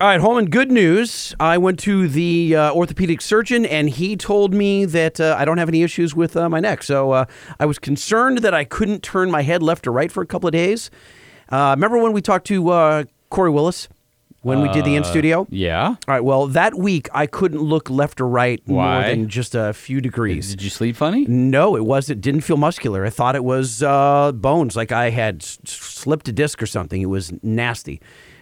All right, Holman, good news. I went to the uh, orthopedic surgeon and he told me that uh, I don't have any issues with uh, my neck. So uh, I was concerned that I couldn't turn my head left or right for a couple of days. Uh, remember when we talked to uh, Corey Willis when we did the in studio? Yeah. All right, well, that week I couldn't look left or right more than just a few degrees. Did you sleep funny? No, it wasn't. Didn't feel muscular. I thought it was uh, bones, like I had s- slipped a disc or something. It was nasty.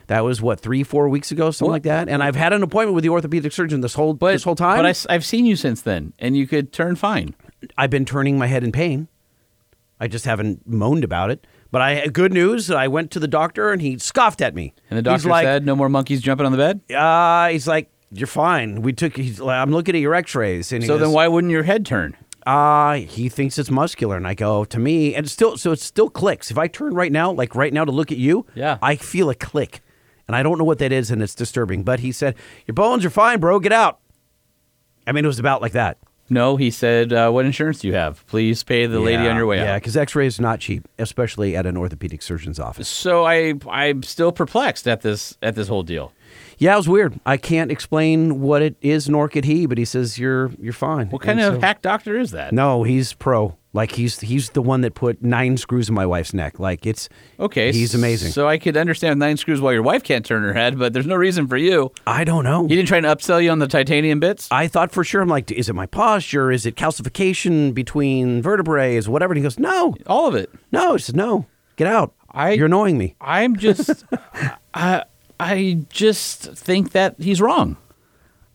That was what three, four weeks ago, something like that. And I've had an appointment with the orthopedic surgeon this whole But this whole time. But I, have seen you since then, and you could turn fine. I've been turning my head in pain. I just haven't moaned about it. But I good news. I went to the doctor and he scoffed at me. And the doctor like, said, "No more monkeys jumping on the bed." uh, he's like, you're fine. We took. He's like, I'm looking at your X-rays. And he So then, why wouldn't your head turn? Uh, he thinks it's muscular, and I go to me, and still so it still clicks. If I turn right now, like right now, to look at you, Yeah. I feel a click, and I don't know what that is, and it's disturbing. But he said, "Your bones are fine, bro. Get out." I mean, it was about like that. No, he said, uh, "What insurance do you have? Please pay the lady on your way Yeah, out." Yeah, because X-ray is not cheap, especially at an orthopedic surgeon's office. So I, I'm still perplexed at this at this whole deal. Yeah, it was weird. I can't explain what it is, nor could he. But he says you're you're fine. What kind And of so- hack doctor is that? No, he's pro. Like he's he's the one that put nine screws in my wife's neck. Like it's Okay, He's amazing. So I could understand nine screws while your wife can't turn her head, but there's no reason for you. I don't know. He didn't try to upsell you on the titanium bits. I thought for sure, I'm like, is it my posture? Is it calcification between vertebrae? Is whatever? And he goes, no, All of it. no. He says, no, get out. I- You're annoying me. I'm just, I, I just think that he's wrong.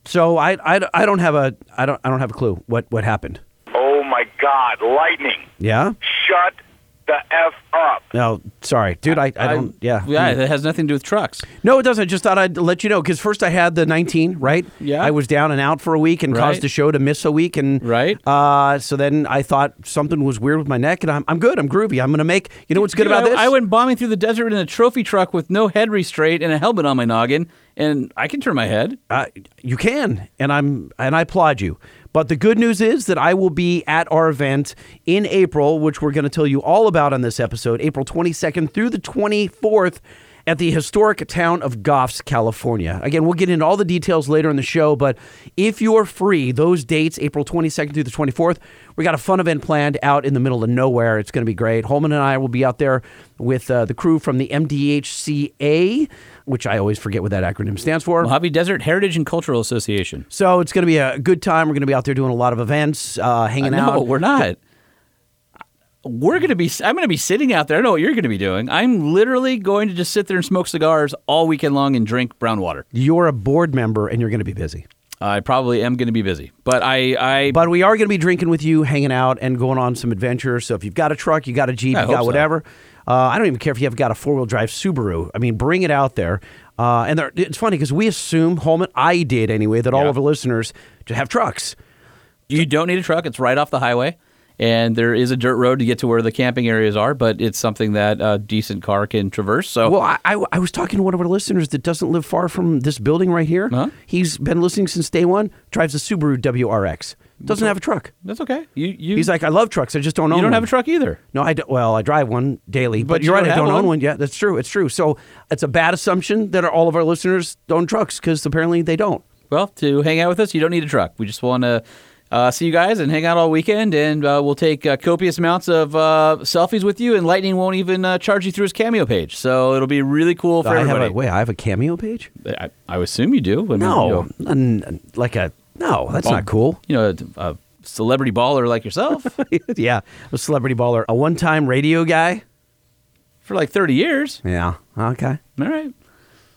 So I, I, I don't have a, I don't, I don't have a clue what, what happened. Oh my God, lightning! Yeah. Shut the f up. No, sorry, dude. I, I don't. yeah. yeah. It has nothing to do with trucks. No, it doesn't. I just thought I'd let you know because first I had the 19, right? Yeah. I was down and out for a week and Right. caused the show to miss a week, and Right. Uh, so then I thought something was weird with my neck, and I'm, I'm good. I'm groovy. I'm gonna make. You know what's good Dude, about I, this? I went bombing through the desert in a trophy truck with no head restraint and a helmet on my noggin, and I can turn my head. Uh, you can, and I'm and I applaud you. But the good news is that I will be at our event in April, which we're going to tell you all about on this episode, April 22nd through the 24th at the historic town of Goffs, California. Again, we'll get into all the details later in the show, but if you're free, those dates, April 22nd through the 24th, we got a fun event planned out in the middle of nowhere. It's going to be great. Holman and I will be out there with uh, the crew from the MDHCA, which I always forget what that acronym stands for. Mojave Desert Heritage and Cultural Association. So it's going to be a good time. We're going to be out there doing a lot of events, uh, hanging out. no, out. we're not. We're gonna be. I'm gonna be sitting out there. I know what you're gonna be doing. I'm literally going to just sit there and smoke cigars all weekend long and drink brown water. You're a board member and you're going to be busy. I probably am gonna be busy, but I. I But we are going to be drinking with you, hanging out, and going on some adventures. So if you've got a truck, you got a Jeep, I you got so. whatever. Uh, I don't even care if you have got a four wheel drive Subaru. I mean, bring it out there. Uh, and there, it's funny because we assume, Holman, I did anyway, that all Yeah. of our listeners to have trucks. You don't need a truck. It's right off the highway. And there is a dirt road to get to where the camping areas are, but it's something that a decent car can traverse. So Well, I, I, I was talking to one of our listeners that doesn't live far from this building right here. Huh? He's been listening since day one, drives a Subaru WRX, doesn't have a truck. that's okay. You you He's like, I love trucks. I just don't own you don't one. have a truck either. No, I don't. Well, I drive one daily, but, But you're you right. I don't have own one. one. Yeah, that's true. It's true. So it's a bad assumption that all of our listeners own trucks because apparently they don't. Well, to hang out with us, you don't need a truck. We just want to uh, see you guys and hang out all weekend, and uh, we'll take uh, copious amounts of uh, selfies with you. And Lightning won't even uh, charge you through his Cameo page, so it'll be really cool for I have everybody. a wait. I have a cameo page. I, I assume you do. I mean, No, you know, like a no. That's not cool. you know, a, a celebrity baller like yourself yeah, a celebrity baller, a one-time radio guy. for like thirty years. Yeah. Okay. All right.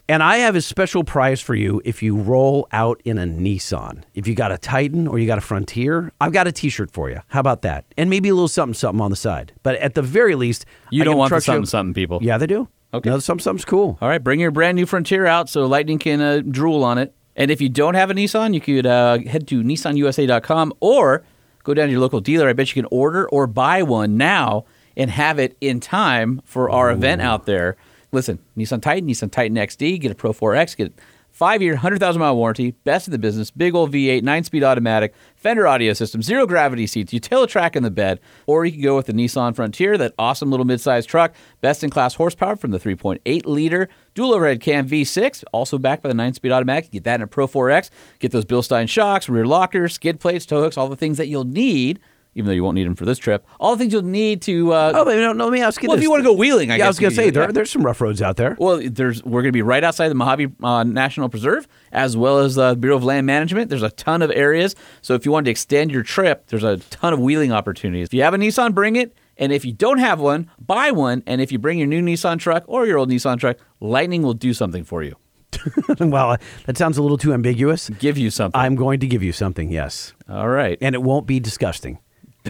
And I have a special prize for you if you roll out in a Nissan. If you got a Titan or you got a Frontier, I've got a T-shirt for you. How about that? And maybe a little something, something on the side. But at the very least, You I don't want the trust you- something something people. Yeah, they do. Okay. No, something, something's cool. All right, bring your brand new Frontier out so Lightning can uh, drool on it. And if you don't have a Nissan, you could uh, head to nissanusa.com or go down to your local dealer. I bet you can order or buy one now and have it in time for our event out there. Listen, Nissan Titan, Nissan Titan XD, get a Pro 4X, get Five year, 100,000 mile warranty, best in the business, big old V8, nine speed automatic, Fender audio system, zero gravity seats, Utilitrack in the bed. Or you can go with the Nissan Frontier, that awesome little midsize truck, best in class horsepower from the 3.8 liter dual overhead cam V6, also backed by the nine speed automatic. Get that in a Pro 4X. Get those Bilstein shocks, rear lockers, skid plates, tow hooks, all the things that you'll need. Even though you won't need them for this trip, all the things you'll need to. Uh, Oh, but no, no, let me ask you well, if you want to go wheeling, I yeah, guess I was going to say, there, Yeah. there's some rough roads out there. Well, there's we're going to be right outside the Mojave uh, National Preserve, as well as the Bureau of Land Management. There's a ton of areas, so if you wanted to extend your trip, there's a ton of wheeling opportunities. If you have a Nissan, bring it, and if you don't have one, buy one. And if you bring your new Nissan truck or your old Nissan truck, Lightning will do something for you, well, that sounds a little too ambiguous. give you something. I'm going to give you something, yes. All right, And it won't be disgusting.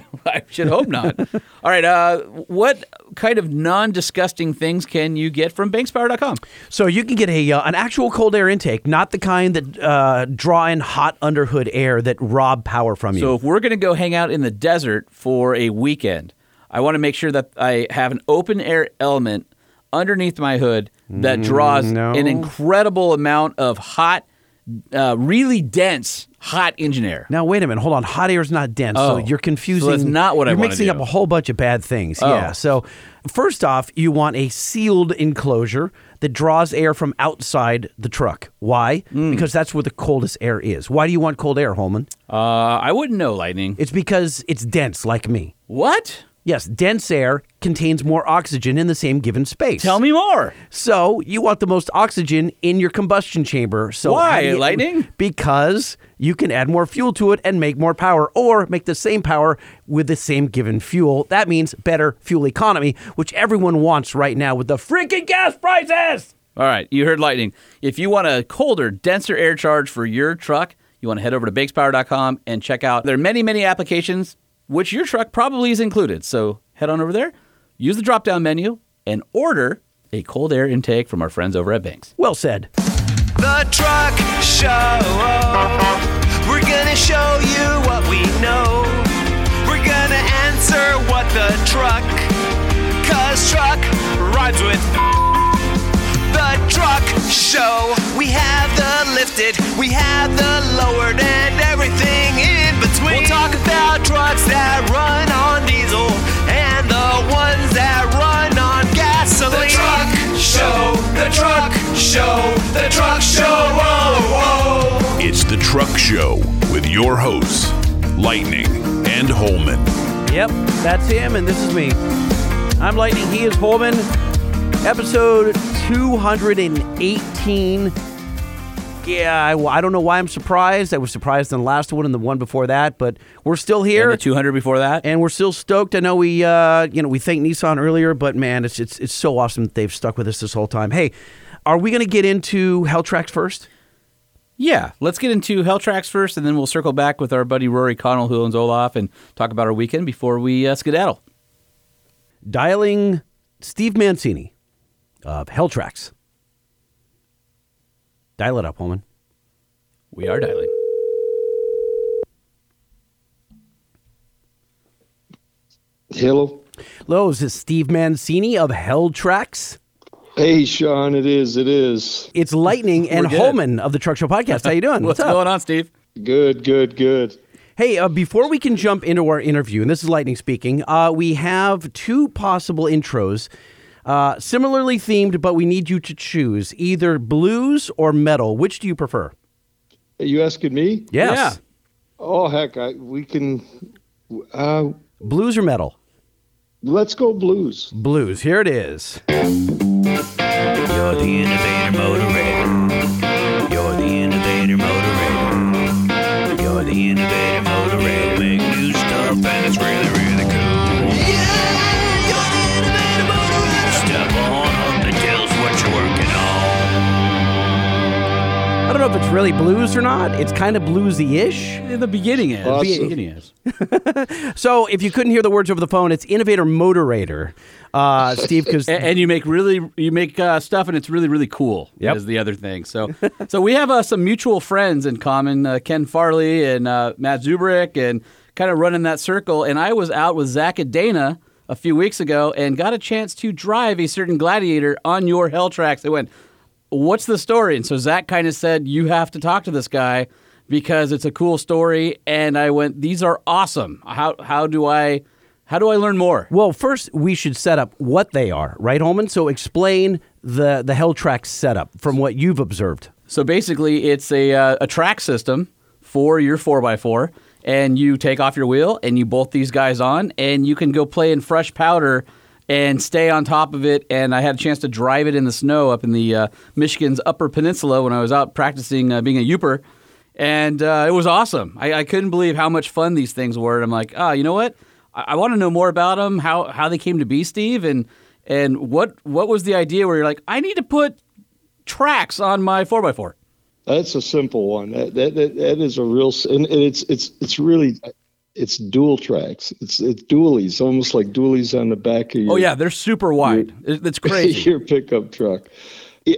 I should hope not. All right, uh, what kind of non-disgusting things can you get from BanksPower.com? So you can get a uh, an actual cold air intake, not the kind that uh, draw in hot underhood air that rob power from you. So if we're going to go hang out in the desert for a weekend, I want to make sure that I have an open air element underneath my hood that draws no. an incredible amount of hot, uh, really dense hot engine air. Now wait a minute, hold on. Hot air is not dense, so Oh. you're confusing. So that's not what I You're wanna mixing up a whole bunch of bad things. Oh. Yeah. So first off, you want a sealed enclosure that draws air from outside the truck. Why? Hmm. Because that's where the coldest air is. Why do you want cold air, Holman? Uh, I wouldn't know, Lightning. It's because it's dense, like me. What? Yes, dense air contains more oxygen in the same given space. Tell me more. So you want the most oxygen in your combustion chamber. So Why, you- Lightning? Because you can add more fuel to it and make more power, or make the same power with the same given fuel. That means better fuel economy, which everyone wants right now with the freaking gas prices. All right, you heard Lightning. If you want a colder, denser air charge for your truck, you want to head over to bankspower.com and check out. There are many, many applications, which your truck probably is included. So head on over there, use the drop down menu, and order a cold air intake from our friends over at Banks. Well said. The Truck Show. We're gonna show you what we know. We're gonna answer what the truck. Cause truck rhymes with the truck show. We have the lifted, we have the lowered, and everything in between. We'll talk about trucks that run on diesel and the ones that run on gasoline. The truck show, the truck show, the truck show. Whoa, whoa. It's the Truck Show with your hosts, Lightning and Holman. Yep, that's him, and this is me. I'm Lightning. He is Holman. Episode 218. Yeah, I, I don't know why I'm surprised. I was surprised in the last one and the one before that, but we're still here. And the 200 before that. and we're still stoked. I know we, uh, you know, we thanked Nissan earlier, but man, it's it's it's so awesome that they've stuck with us this whole time. Hey, are we going to get into Hell Tracks first? Yeah, let's get into Hell Tracks first, and then we'll circle back with our buddy Rory Connell, who owns Olaf, and talk about our weekend before we uh, skedaddle. Dialing Steve Mancini of Hell Tracks. Dial it up, Holman. We are dialing. Hello. Hello, this is this Steve Mancini of Hell Tracks? Hey, Sean. It is. It is. It's Lightning and good. Holman of the Truck Show Podcast. How you doing? What's up? going on, Steve? Good. Good. Good. Hey, uh, before we can jump into our interview, and this is Lightning speaking, uh, we have two possible intros, uh, similarly themed, but we need you to choose either blues or metal. Which do you prefer? Are you asking me? Yes. Yeah. Oh heck, I, we can. Uh, Blues or metal? let's go blues. Blues. Here it is. You're the innovator motivator. Know if it's really blues or not. It's kind of bluesy-ish. In the beginning is. Awesome. The beginning is. So if you couldn't hear the words over the phone, it's innovator moderator, uh, Steve, because and, and you make really you make uh, stuff and it's really really cool Yep. is the other thing so so we have uh, some mutual friends in common uh, ken farley and uh, matt zubrick and kind of running that circle and i was out with zach and dana a few weeks ago and got a chance to drive a certain gladiator on your hell tracks i went what's the story? And so Zach kind of said, you have to talk to this guy because it's a cool story. And I went, these are awesome. How how do I how do I learn more? Well, first we should set up what they are, right, Holman? So explain the the Hell Track setup from what you've observed. So basically, it's a uh, a track system for your four x four, and you take off your wheel and you bolt these guys on, and you can go play in fresh powder and stay on top of it. And I had a chance to drive it in the snow up in the uh, Michigan's Upper Peninsula when I was out practicing uh, being a Yooper. And uh, it was awesome. I, I couldn't believe how much fun these things were. And I'm like, oh, you know what? I, I want to know more about them, how, how they came to be, Steve, and and what what was the idea where you're like, I need to put tracks on my 4x4? That's a simple one. That that, that, that is a real, and it's it's it's really it's dual tracks. It's it's dualies, almost like dualies on the back of your Oh, yeah, they're super wide. It- It's crazy. your pickup truck.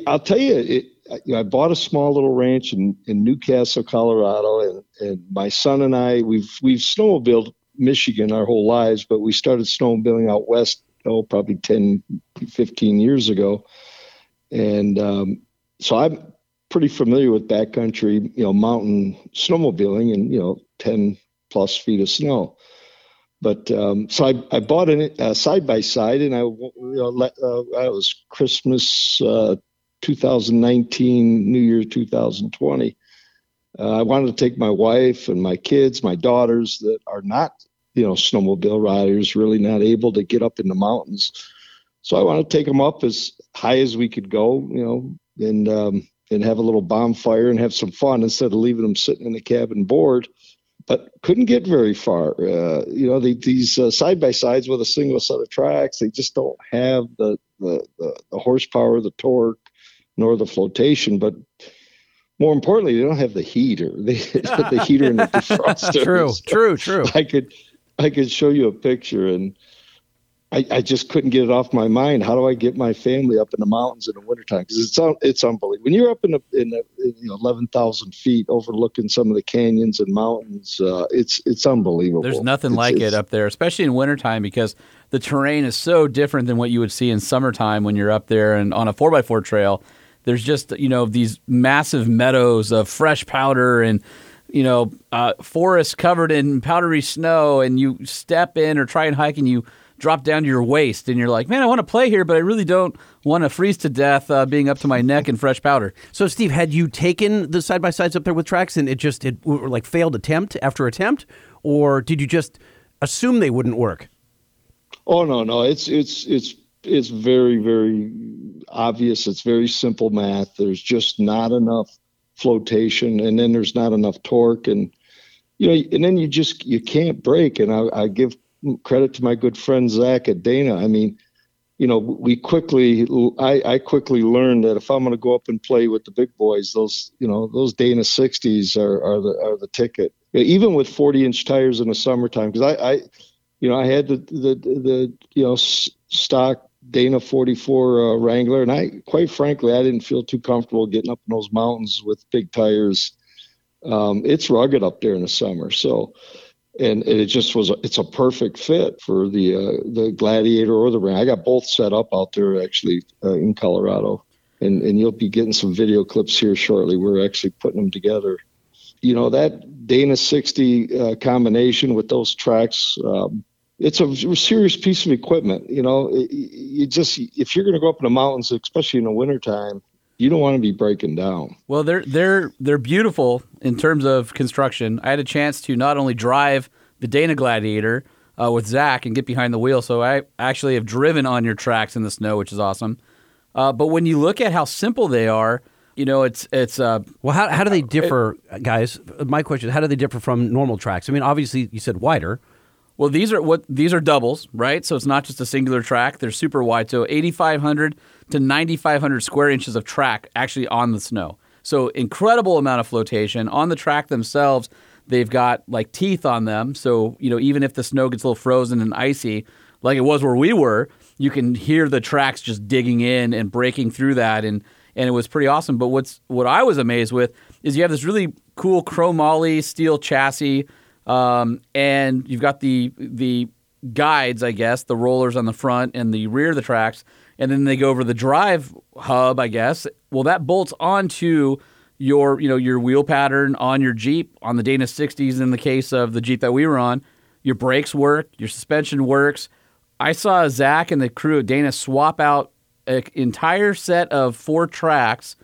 I'll tell you, it, I- you know, I bought a small little ranch in, in New Castle, Colorado, and, and my son and I we've we've snowmobiled Michigan our whole lives, but we started snowmobiling out west oh probably 10, 15 years ago, and um, so I'm pretty familiar with backcountry, you know, mountain snowmobiling, and you know, ten plus feet of snow. But um, so I, I bought a side by side, and I you know let, uh, it was Christmas uh, 2019, New Year 2020. Uh, I wanted to take my wife and my kids, my daughters that are not you know snowmobile riders, really not able to get up in the mountains. So I wanted to take them up as high as we could go, you know, and um, and have a little bonfire and have some fun instead of leaving them sitting in the cabin bored but couldn't get very far. Uh, you know, the, these side by sides with a single set of tracks, they just don't have the, the, the, the horsepower, the torque, nor the flotation. But more importantly, they don't have the heater. They, put the heater and the defroster. True, true, true. I could, I could show you a picture, and I, I just couldn't get it off my mind. How do I get my family up in the mountains in the wintertime? Because it's it's unbelievable. When you're up in the in, the, in you know eleven thousand feet, overlooking some of the canyons and mountains, uh, it's it's unbelievable. There's nothing It's- like it's- it up there, especially in wintertime because the terrain is so different than what you would see in summertime when you're up there and on a 4x4 trail. There's just, you know, these massive meadows of fresh powder and, you know, uh, forests covered in powdery snow, and you step in or try and hike and you drop down to your waist, and you're like, man, I want to play here, but I really don't want to freeze to death uh, being up to my neck in fresh powder. So, Steve, had you taken the side by sides up there with tracks and it just it like failed attempt after attempt, or did you just assume they wouldn't work? Oh no, no, it's it's it's it's very very obvious. It's very simple math. There's just not enough flotation, and then there's not enough torque, and you know, and then you just you can't break. And I, I give credit to my good friend Zach at Dana. I mean, you know, we quickly I, I quickly learned that if I'm going to go up and play with the big boys, those you know those Dana 60s are are the are the ticket. Even with 40 inch tires in the summertime, because I, I you know, I had the the the you know stock Dana 44 uh, Wrangler, and I quite frankly I didn't feel too comfortable getting up in those mountains with big tires. Um, it's rugged up there in the summer, so and it just was a, it's a perfect fit for the uh, the Gladiator or the Ram. I got both set up out there actually uh, in Colorado, and and you'll be getting some video clips here shortly. We're actually putting them together. You know that Dana 60 uh, combination with those tracks. Um, it's a serious piece of equipment. You know, It- you just if you're going to go up in the mountains, especially in the wintertime, you don't want to be breaking down. Well, they're they're they're beautiful in terms of construction. I had a chance to not only drive the Dana Gladiator uh, with Zach and get behind the wheel, so I actually have driven on your tracks in the snow, which is awesome. Uh, but when you look at how simple they are, you know, it's it's uh, Well, how, how do they differ, guys? My question: is How do they differ from normal tracks? I mean, obviously, you said wider. Well, these are what these are doubles, right? So it's not just a singular track; they're super wide. So 8,500 to 9,500 square inches of track actually on the snow. So incredible amount of flotation on the track themselves. They've got like teeth on them, so you know even if the snow gets a little frozen and icy, like it was where we were, you can hear the tracks just digging in and breaking through that, and and it was pretty awesome. But what's what I was amazed with is you have this really cool chromoly steel chassis um, and you've got the the guides, I guess, the rollers on the front and the rear of the tracks, and then they go over the drive hub, I guess. Well, that bolts onto your you know your wheel pattern on your Jeep on the Dana 60s. In the case of the Jeep that we were on, your brakes work, your suspension works. I saw Zach and the crew at Dana swap out an entire set of four tracks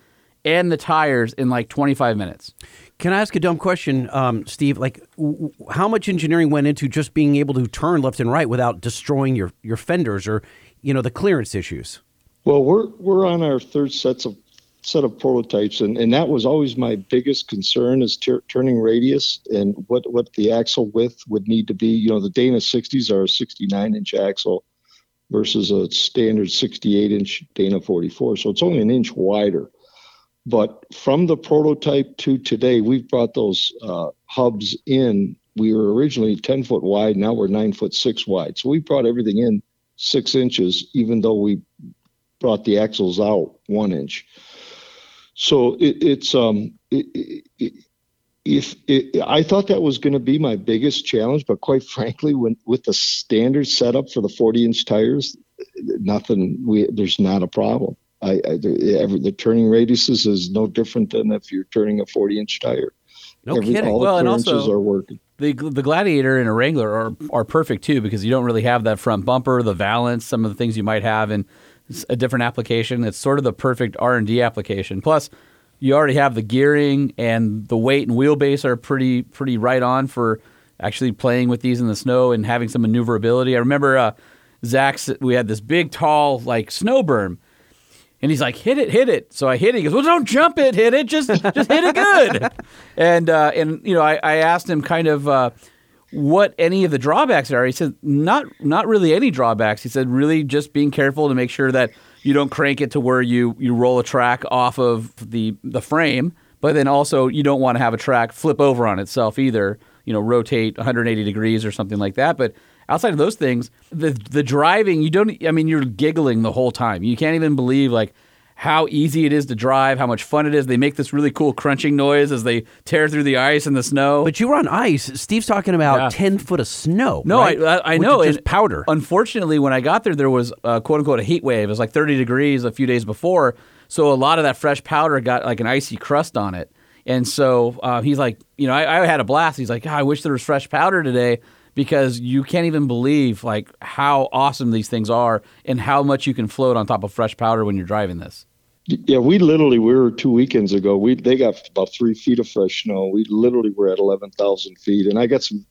and the tires in like 25 minutes. Can I ask a dumb question, um, Steve? Like, w- how much engineering went into just being able to turn left and right without destroying your, your fenders or, you know, the clearance issues? Well, we're we're on our third sets of set of prototypes, and, and that was always my biggest concern is tur turning radius and what what the axle width would need to be. You know, the Dana 60s are a 69 inch axle versus a standard 68 inch Dana 44, so it's only an inch wider. But from the prototype to today, we've brought those uh, hubs in. We were originally 10 foot wide, now we're nine foot six wide. So we brought everything in six inches, even though we brought the axles out one inch. So it, it's um, it, it, if it, I thought that was going to be my biggest challenge, but quite frankly, when with the standard setup for the 40 inch tires, nothing. We there's not a problem. I, I the, every, the turning radiuses is no different than if you're turning a 40 inch tire. No kidding. All the Well, and also- are working. The, the Gladiator and a Wrangler are, are perfect too because you don't really have that front bumper, the valance, some of the things you might have in a different application. It's sort of the perfect R and D application. Plus, you already have the gearing and the weight and wheelbase are pretty pretty right on for actually playing with these in the snow and having some maneuverability. I remember uh, Zach's. We had this big, tall like snow berm. And he's like, hit it, hit it. So I hit it. He goes, well, don't jump it, hit it, just just hit it good. and uh, and you know, I, I asked him kind of uh, what any of the drawbacks are. He said, not not really any drawbacks. He said, really just being careful to make sure that you don't crank it to where you you roll a track off of the the frame, but then also you don't want to have a track flip over on itself either. You know, rotate 180 degrees or something like that. But outside of those things, the the driving, you don't. I mean, you're giggling the whole time. You can't even believe like how easy it is to drive, how much fun it is. They make this really cool crunching noise as they tear through the ice and the snow. But you were on ice. Steve's talking about Yeah. 10 foot of snow. No, right? I, I, I know. It's just powder. Unfortunately, when I got there, there was uh, quote unquote a heat wave. It was like 30 degrees a few days before, so a lot of that fresh powder got like an icy crust on it. And so uh, he's like, you know, I, I had a blast. He's like, "God, I wish there was fresh powder today because you can't even believe like how awesome these things are and how much you can float on top of fresh powder when you're driving this. Yeah, we literally we were two weekends ago. We they got about three feet of fresh snow. We literally were at eleven thousand feet, and I got some.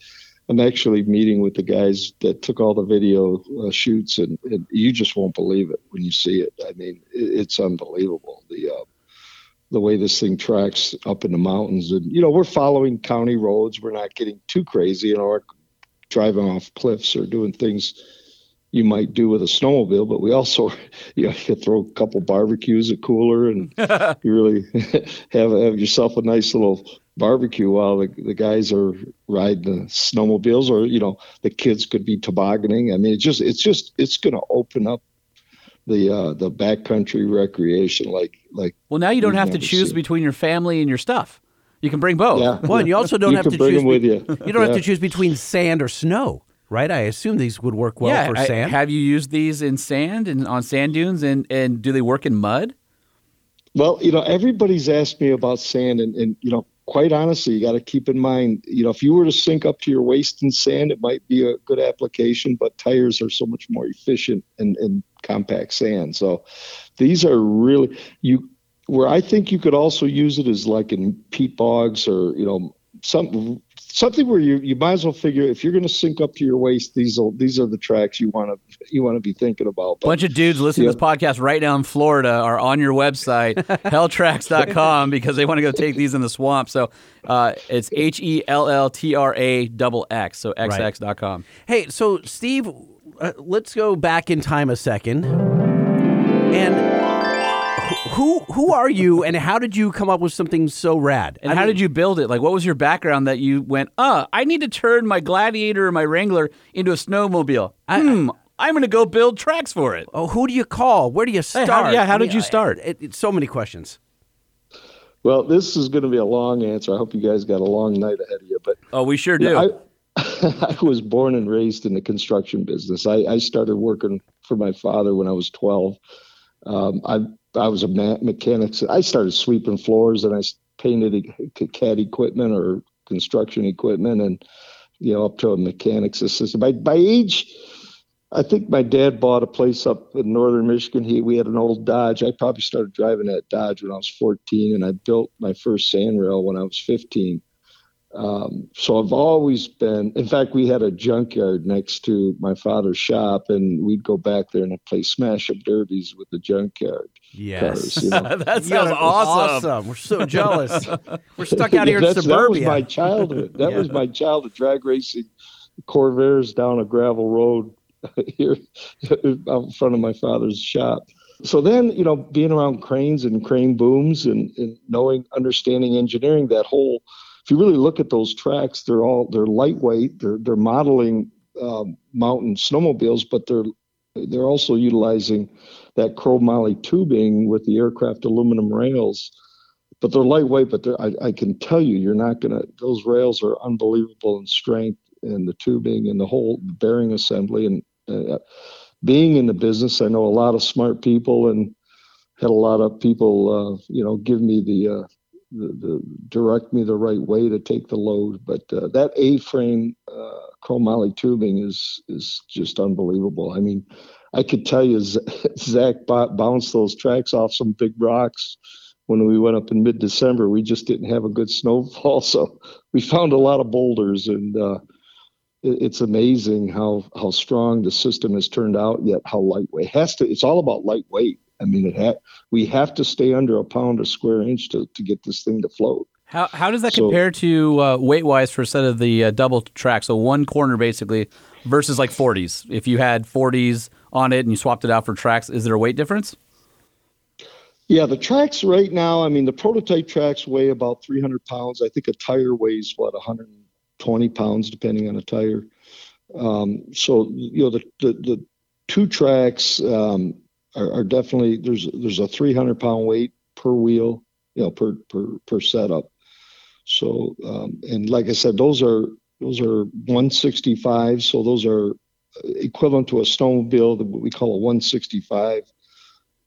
I'm actually meeting with the guys that took all the video uh, shoots, and, and you just won't believe it when you see it. I mean, it, it's unbelievable the uh, the way this thing tracks up in the mountains. And you know, we're following county roads. We're not getting too crazy, you know, or driving off cliffs or doing things you might do with a snowmobile, but we also, you know, you throw a couple barbecues, a cooler, and you really have have yourself a nice little barbecue while the, the guys are riding the snowmobiles, or you know, the kids could be tobogganing. I mean, it's just it's just it's going to open up the uh, the backcountry recreation like like. Well, now you don't we've to choose seen. between your family and your stuff. You can bring both. Yeah. Well, and you also don't You have can to bring choose. them with be- you. you don't have to choose between sand or snow, right? I assume these would work well yeah, for I- sand. have you used these in sand and on sand dunes and, and do they work in mud? Well, you know, everybody's asked me about sand, and, and you know, quite honestly, you got to keep in mind, you know, if you were to sink up to your waist in sand, it might be a good application, but tires are so much more efficient in, in compact sand. So these are really you where I think you could also use it is like in peat bogs or you know some something where you you might as well figure if you're going to sink up to your waist, these are these are the tracks you want to you want to be thinking about. But- bunch of dudes listening to this podcast right now in Florida are on your website, helltraxx.com, because they want to go take these in the swamp. So uh, it's H E L L T R A double X, so xx.com. Hey, so Steve, uh, let's go back in time a second. And who who are you, and how did you come up with something so rad? And how did you build it? Like, what was your background that you went, uh, I need to turn my Gladiator or my Wrangler into a snowmobile? hmm, I'm going to go build tracks for it. Oh, who do you call? Where do you start? how- yeah, how I did mean, you start? I- It, it's so many questions. Well, this is going to be a long answer. I hope you guys got a long night ahead of you. But Oh, we sure do. I, I was born and raised in the construction business. I, I started working for my father when I was 12. Um, I I was a mechanic. I started sweeping floors and I painted Cat equipment or construction equipment, and you know up to a mechanic's assistant. By by age, I think my dad bought a place up in northern Michigan. He we had an old Dodge. I probably started driving that Dodge when I was 14, and I built my first sand rail when I was 15. Um, so I've always been. In fact, we had a junkyard next to my father's shop, and we'd go back there and play smash up derbies with the junkyard Yes. cars. You know? that sounds are awesome. We're so jealous. We're stuck out here in That's- suburbia. That was my childhood. That Yeah. was my childhood. Drag racing Corvairs down a gravel road here out in front of my father's shop. So then, you know, being around cranes and crane booms and, and knowing, understanding engineering, that whole, if you really look at those tracks, they're all, they're lightweight. They're, they're modeling um, mountain snowmobiles, but they're, they're also utilizing that chromoly tubing with the aircraft aluminum rails but they're lightweight. But they're, I, I can tell you, you're not gonna. Those rails are unbelievable in strength, and the tubing and the whole bearing assembly. And uh, being in the business, I know a lot of smart people and had a lot of people, uh, you know, give me the, uh, the the direct me the right way to take the load. But uh, that A-frame uh, chromoly tubing is is just unbelievable. I mean. I could tell you, Zach bounced those tracks off some big rocks when we went up in mid-December. We just didn't have a good snowfall, so we found a lot of boulders, and uh, it's amazing how how strong the system has turned out. Yet how lightweight it has to. It's all about lightweight. I mean, it ha- we have to stay under a pound a square inch to, to get this thing to float. How, how does that So- compare to uh, weight wise for a set of the uh, double track? So one corner basically versus like 40s. If you had 40s on it and you swapped it out for tracks, is there a weight difference? Yeah, the tracks right now, I mean, the prototype tracks weigh about 300 pounds. I think a tire weighs, what, 120 pounds, depending on a tire. Um, so, you know, the, the, the two tracks um, are, are definitely, there's there's a 300 pound weight per wheel, you know, per, per, per setup. So, um, and like I said, those are, those are 165. So those are equivalent to a snowmobile, that we call a 165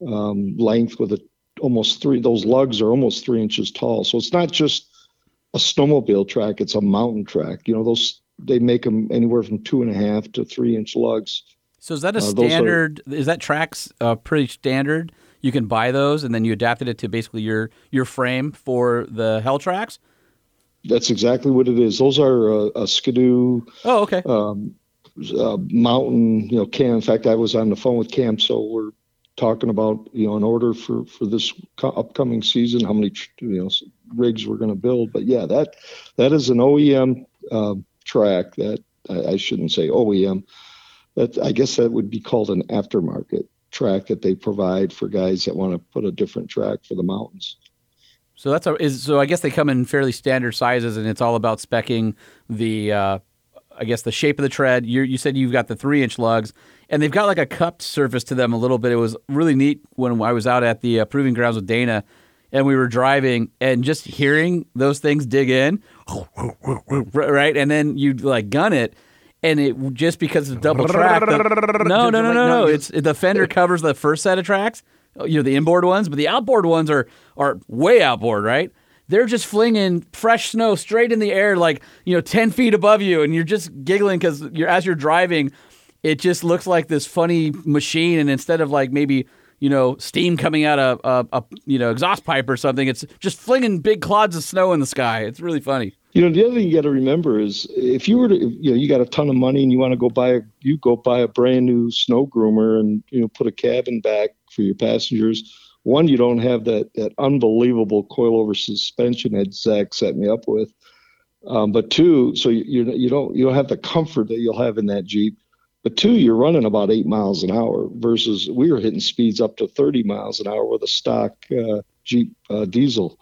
um, length with a almost three those lugs are almost three inches tall so it's not just a snowmobile track it's a mountain track you know those they make them anywhere from two and a half to three inch lugs So is that a Uh, those are- standard? Is that tracks uh, pretty standard? You can buy those and then you adapted it to basically your your frame for the Hell tracks. that's exactly what it is those are uh, a Ski-Doo Oh, okay. um, uh, mountain you know cam in fact i was on the phone with cam so we're talking about you know an order for for this co- upcoming season how many you know rigs we're going to build but yeah that that is an oem uh, track that I, I shouldn't say oem that i guess that would be called an aftermarket track that they provide for guys that want to put a different track for the mountains So that's a is so I guess they come in fairly standard sizes and it's all about specking the uh, I guess the shape of the tread. You you said you've got the three inch lugs and they've got like a cupped surface to them a little bit. It was really neat when I was out at the uh, proving grounds with Dana and we were driving and just hearing those things dig in, right? And then you like gun it. And it just because it's double track. the- no, no, no, no, no. It's the fender covers the first set of tracks, uh, you know, the inboard ones, but the outboard ones are are way outboard, right? They're just flinging fresh snow straight in the air, like you know, ten feet above you, and you're just giggling because you're as you're driving, it just looks like this funny machine, and instead of like maybe you know steam coming out of a, a you know exhaust pipe or something, it's just flinging big clods of snow in the sky. It's really funny. You know, the other thing you got to remember is if you were to, you know, you got a ton of money and you want to go buy a, you go buy a brand new snow groomer and you know put a cabin back for your passengers. One, you don't have that that unbelievable coilover suspension that Zach set me up with. Um, but two, so you you you don't you don't have the comfort that you'll have in that Jeep. But two, you're running about eight miles an hour versus we were hitting speeds up to 30 miles an hour with a stock uh, Jeep uh, diesel.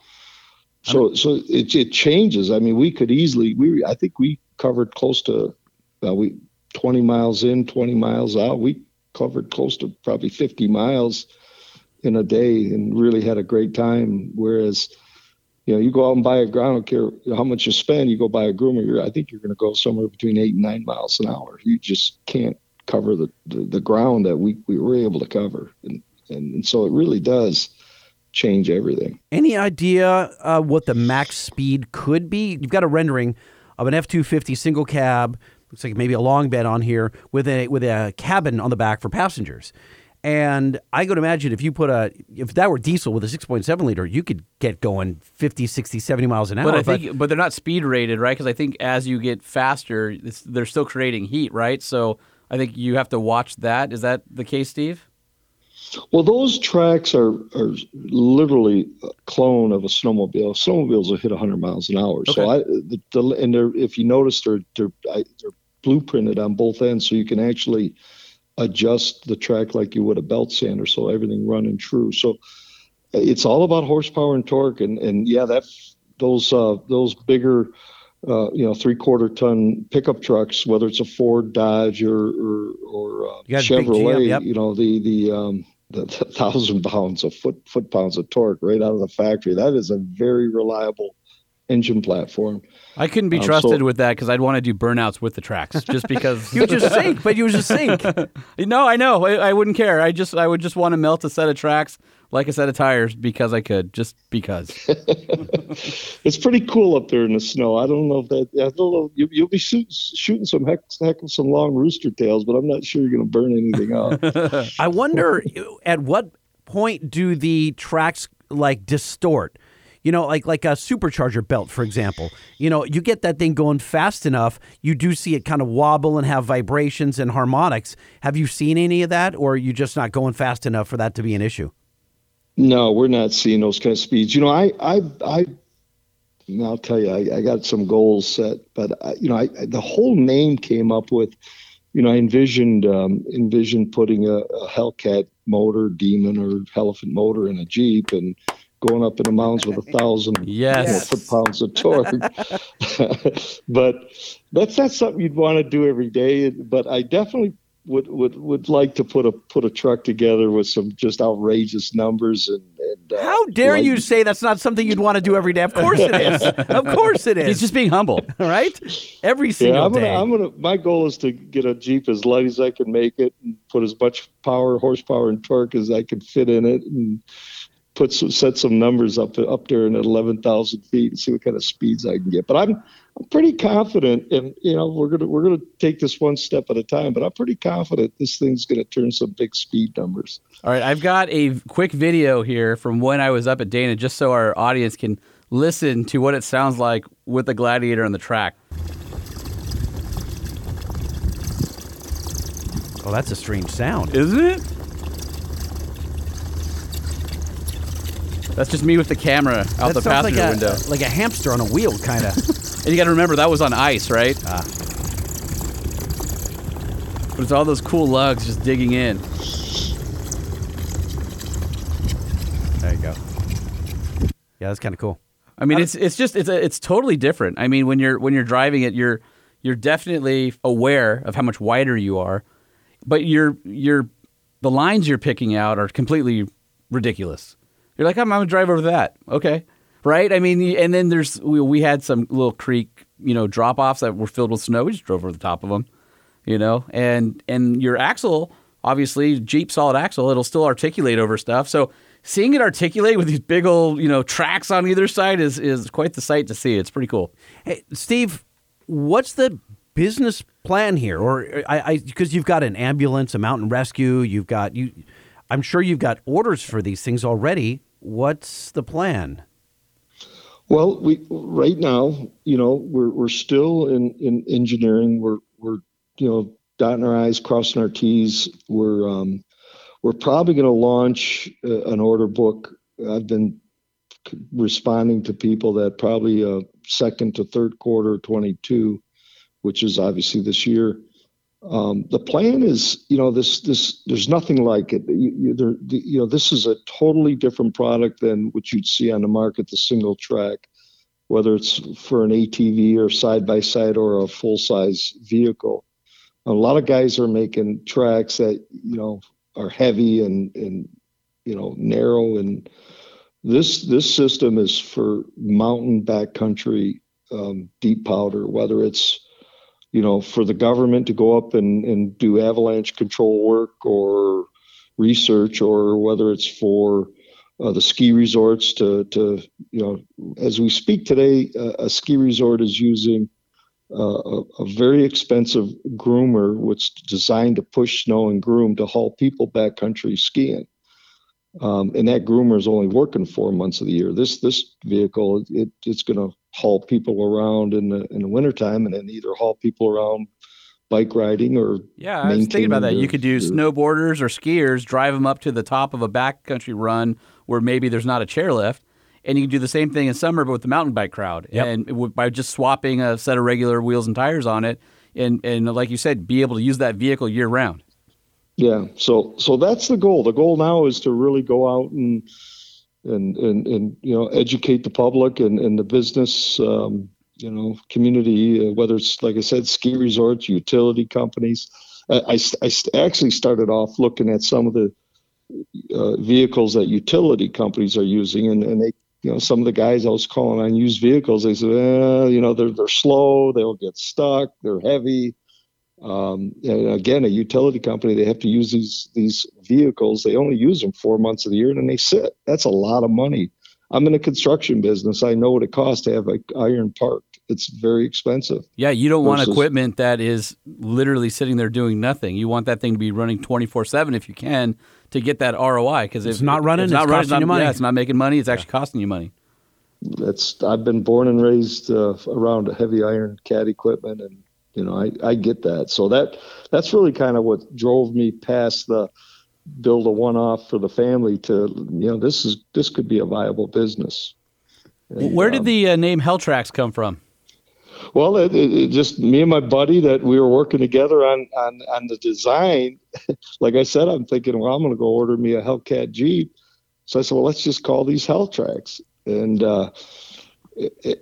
So so it it changes. I mean, we could easily we I think we covered close to uh, we 20 miles in, 20 miles out. We covered close to probably 50 miles in a day and really had a great time. Whereas You know, you go out and buy a don't care how much you spend, you go buy a groomer, I think you're going to go somewhere between eight and nine miles an hour. You just can't cover the, the, the ground that we, we were able to cover. And, and, and so it really does change everything. Any idea uh, what the max speed could be? You've got a rendering of an F two fifty single cab. Looks like maybe a long bed on here with a with a cabin on the back for passengers. And I could imagine if you put a if that were diesel with a 6.7 liter, you could get going 50, 60, 70 miles an hour. But I think, but they're not speed rated, right? Because I think as you get faster, it's, they're still creating heat, right? So I think you have to watch that. Is that the case, Steve? Well, those tracks are, are literally a clone of a snowmobile. Snowmobiles will hit 100 miles an hour. So I, the, the, and they're, if you notice, they're, they're, I, they're blueprinted on both ends, so you can actually adjust the track like you would a belt sander, so everything running true. So it's all about horsepower and torque, and and yeah, that those uh, those bigger. Uh, you know, three-quarter ton pickup trucks, whether it's a Ford, Dodge, or or, or uh, You got a big Chevrolet, GM, yep. you know, the the um, the, the thousand pounds of foot foot pounds of torque right out of the factory. That is a very reliable engine platform. I couldn't be Um, trusted so- with that because I'd want to do burnouts with the tracks, just because. you just sink, but you just sink. no, I know. I, I wouldn't care. I just I would just want to melt a set of tracks like a set of tires because I could, just because. It's pretty cool up there in the snow. I don't know if that. I don't know. You, you'll be shoot, shooting some heck, heck of some long rooster tails, but I'm not sure you're going to burn anything up. I wonder at what point do the tracks like distort? You know, like like a supercharger belt, for example. You know, you get that thing going fast enough, you do see it kind of wobble and have vibrations and harmonics. Have you seen any of that, or are you just not going fast enough for that to be an issue? no, we're not seeing those kind of speeds. You know, I, I, I. I'll tell you, I, I got some goals set, but I, you know, I, the whole name came up with, you know, I envisioned um, envisioned putting a, a Hellcat motor, Demon, or Elephant motor in a Jeep and going up in the mountains with a thousand Yes. you know, foot pounds of torque. but that's not something you'd want to do every day. But I definitely would would would like to put a put a truck together with some just outrageous numbers and. and uh, How dare like- you say that's not something you'd want to do every day? Of course it is. Of course it is. He's just being humble. All right? Every single Yeah, I'm gonna, day. I'm gonna. My goal is to get a Jeep as light as I can make it, and put as much power, horsepower, and torque as I can fit in it, and put some, set some numbers up up there in at 11,000 feet, and see what kind of speeds I can get. But I'm I'm pretty confident, and you know we're gonna we're gonna take this one step at a time. But I'm pretty confident this thing's gonna turn some big speed numbers. All right, I've got a quick video here from when I was up at Dana, just so our audience can listen to what it sounds like with the Gladiator on the track. oh, that's a strange sound. Isn't it? That's just me with the camera out That the sounds like a, window. like a hamster on a wheel, kind of. And you got to remember that was on ice, right? Ah. But it's all those cool lugs just digging in. there you go. Yeah, that's kind of cool. I mean, it's it's just it's a, it's totally different. I mean, when you're when you're driving it, you're you're definitely aware of how much wider you are, but you're you're the lines you're picking out are completely ridiculous. You're like, I'm, I'm gonna drive over that, okay, right? I mean, and then there's we, we had some little creek, you know, drop offs that were filled with snow. We just drove over the top of them, you know, and and your axle, obviously, Jeep solid axle, it'll still articulate over stuff. So seeing it articulate with these big old, you know, tracks on either side is is quite the sight to see. It's pretty cool. Hey, Steve, what's the business plan here? Or I, I because you've got an ambulance, a mountain rescue, you've got you. I'm sure you've got orders for these things already. What's the plan? Well, we right now, you know, we're we're still in in engineering. We're we're you know dotting our i's, crossing our t's. We're um, we're probably going to launch uh, an order book. I've been responding to people that probably uh, second to third quarter 22, which is obviously this year. Um, the plan is, you know, this this there's nothing like it. You, you, there, the, you know, this is a totally different product than what you'd see on the market, the single track, whether it's for an ATV or side by side or a full size vehicle. A lot of guys are making tracks that you know are heavy and and you know narrow and this this system is for mountain backcountry um, deep powder, whether it's you know for the government to go up and, and do avalanche control work or research, or whether it's for uh, the ski resorts to to you know as we speak today, uh, a ski resort is using uh, a, a very expensive groomer, which is designed to push snow and groom to haul people backcountry skiing. Um, and that groomer is only working four months of the year. This this vehicle, it, it's going to haul people around in the in the wintertime and then either haul people around bike riding or Yeah, I was thinking about that. maintaining You could do their- snowboarders or skiers, drive them up to the top of a backcountry run where maybe there's not a chairlift, and you can do the same thing in summer, but with the mountain bike crowd, Yep. and it by just swapping a set of regular wheels and tires on it, and and like you said, be able to use that vehicle year round. Yeah, so so that's the goal. The goal now is to really go out and and and, and you know educate the public and, and the business um, you know community, uh, whether it's like I said, ski resorts, utility companies. I, I, I actually started off looking at some of the uh, vehicles that utility companies are using, and, and they you know some of the guys I was calling on used vehicles, they said, eh, you know they're they're slow, they'll get stuck, they're heavy. Um, and again, a utility company, they have to use these these vehicles. They only use them four months of the year, and then they sit. That's a lot of money. I'm in a construction business. I know what it costs to have an iron parked. It's very expensive. Yeah, you don't want equipment that is literally sitting there doing nothing. You want that thing to be running 24 7 if you can to get that ROI. Because if It's not running, it's costing you money. Yeah, it's not making money. It's actually costing you money. That's I've been born and raised uh, around heavy iron Cat equipment, and you know I, I get that. So that that's really kind of what drove me past the build a one off for the family to you know this is this could be a viable business. And, Where um, did the uh, name Helltraxx come from? Well, it, it, it just me and my buddy that we were working together on on on the design. like I said, I'm thinking, well, I'm going to go order me a Hellcat Jeep. So I said, well, let's just call these Hell Tracks. And uh,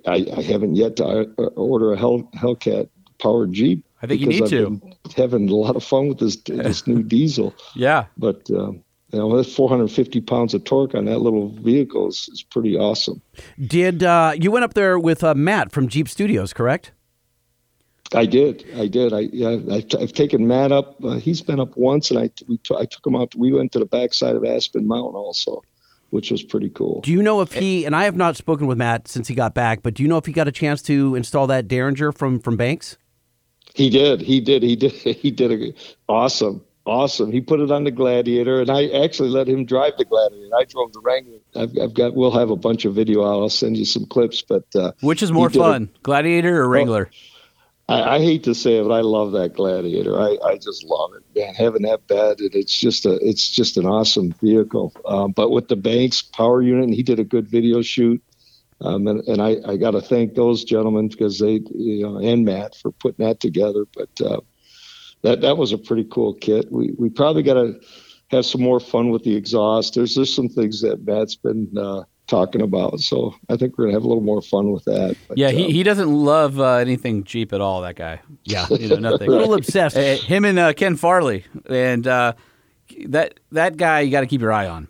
I, I haven't yet to uh, order a Hell Hellcat powered Jeep. I think you need I've to. been having a lot of fun with this this new diesel. Yeah. But um, you know, that's 450 pounds of torque on that little vehicle is, is pretty awesome. Did uh, you went up there with uh, Matt from Jeep Studios, correct? I did. I did. I yeah. I've, I've taken Matt up. Uh, he's been up once, and I we t- I took him out. We went to the backside of Aspen Mountain also, which was pretty cool. Do you know if he and I have not spoken with Matt since he got back, but do you know if he got a chance to install that Derringer from from Banks? He did. He did. He did. He did a awesome. Awesome. He put it on the Gladiator, and I actually let him drive the Gladiator. I drove the Wrangler. I've, I've got. We'll have a bunch of video out. I'll send you some clips. But uh, Which is more did a- fun, Gladiator or Wrangler? I, I hate to say it, but I love that Gladiator. I, I just love it, man. Having that bed, and it's just a, it's just an awesome vehicle. Um, but with the Banks power unit, and he did a good video shoot. Um, and, and I, I got to thank those gentlemen because they, you know, and Matt for putting that together. But uh, that that was a pretty cool kit. We we probably got to have some more fun with the exhaust. There's just some things that Matt's been uh, talking about, so I think we're gonna have a little more fun with that. But, Yeah, he, um, he doesn't love uh, anything Jeep at all. That guy. Yeah. You know nothing. A little obsessed. Him and uh, Ken Farley, and uh, that that guy you got to keep your eye on.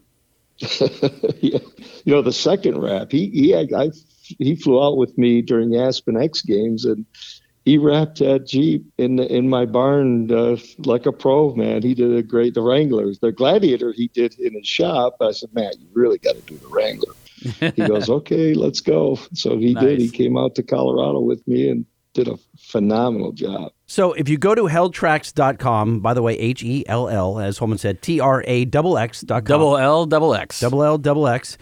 yeah. You know, the second rap, he he had, I, he flew out with me during Aspen X Games, and he wrapped that Jeep in the, in my barn uh, like a pro. Man, he did a great. The Wranglers, the Gladiator, he did in his shop. I said, Matt, you really got to do the Wrangler. he goes, okay, let's go. So he did. He came out to Colorado with me and did a phenomenal job. So if you go to helltraxx.com, by the way, H E L L, as Holman said, T R A double X dot com. Double L, double X. double L, double X.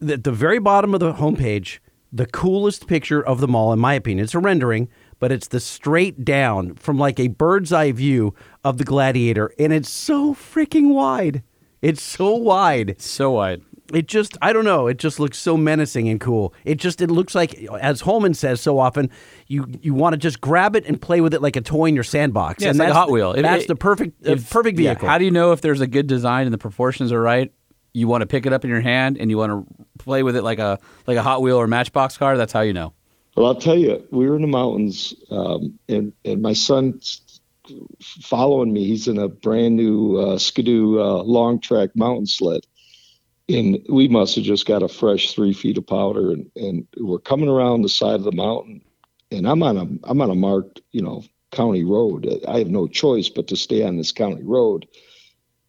At the very bottom of the homepage, the coolest picture of them all, in my opinion, it's a rendering, but it's the straight down from like a bird's eye view of the Gladiator, and it's so freaking wide. It's so wide. so wide. It just, I don't know. It just looks so menacing and cool. It just, it looks like, as Holman says so often, you you want to just grab it and play with it like a toy in your sandbox. Yeah, and it's like a Hot Wheel. If- that's if- the perfect, uh, if- perfect yeah, vehicle. how do you know if there's a good design and the proportions are right? You want to pick it up in your hand and you want to play with it like a like a Hot Wheel or Matchbox car. That's how you know. Well, I'll tell you, we were in the mountains, um, and and my son's following me. He's in a brand new uh, Ski-Doo uh, long track mountain sled, and we must have just got a fresh three feet of powder, and, and we're coming around the side of the mountain, and I'm on a I'm on a marked you know county road. I have no choice but to stay on this county road,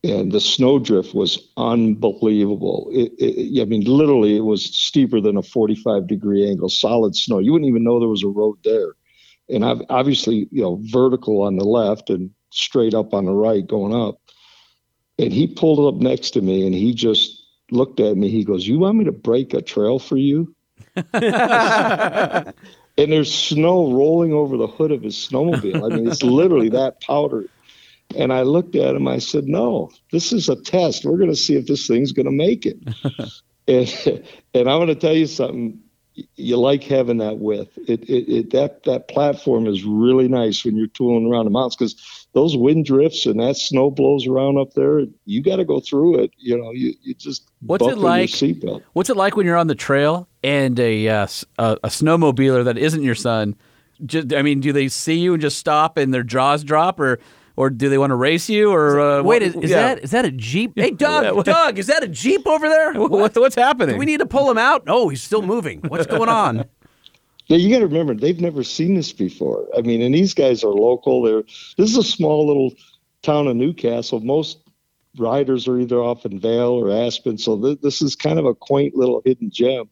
and the snowdrift was unbelievable. It, it, I mean, literally, it was steeper than a 45 degree angle, solid snow. You wouldn't even know there was a road there, and I've obviously you know vertical on the left and straight up on the right going up. And he pulled up next to me, and he just looked at me. He goes, "You want me to break a trail for you?" and there's snow rolling over the hood of his snowmobile. I mean, it's literally that powder. And I looked at him. I said, "No, this is a test. We're going to see if this thing's going to make it." and, and I'm going to tell you something. You like having that width. It, it, it that that platform is really nice when you're tooling around the mountains because those wind drifts and that snow blows around up there. You got to go through it. You know, you, you just What's it like- seatbelt. What's it like when you're on the trail and a uh, a, a snowmobiler that isn't your son? Just, I mean, do they see you and just stop and their jaws drop, or or do they want to race you? Or uh, Wait, what- is, is yeah. that is that a jeep? Hey, Doug, Doug, is that a jeep over there? what, what's happening? Do we need to pull him out? No, he's still moving. What's going on? Yeah, you got to remember they've never seen this before. I mean, and these guys are local. They're this is a small little town of New Castle. Most riders are either off in Vail or Aspen, so th- this is kind of a quaint little hidden gem.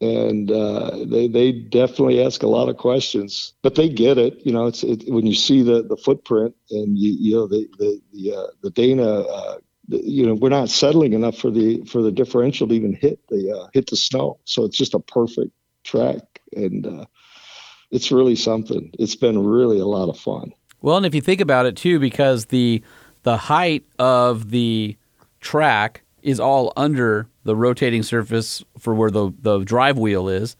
And uh, they they definitely ask a lot of questions, but they get it. You know, it's it, when you see the the footprint and you you know the the the, uh, the Dana. Uh, you know, we're not settling enough for the for the differential to even hit the uh, hit the snow. So it's just a perfect track, and uh, it's really something. It's been really a lot of fun. Well, and if you think about it too, because the the height of the track is all under the rotating surface for where the the drive wheel is,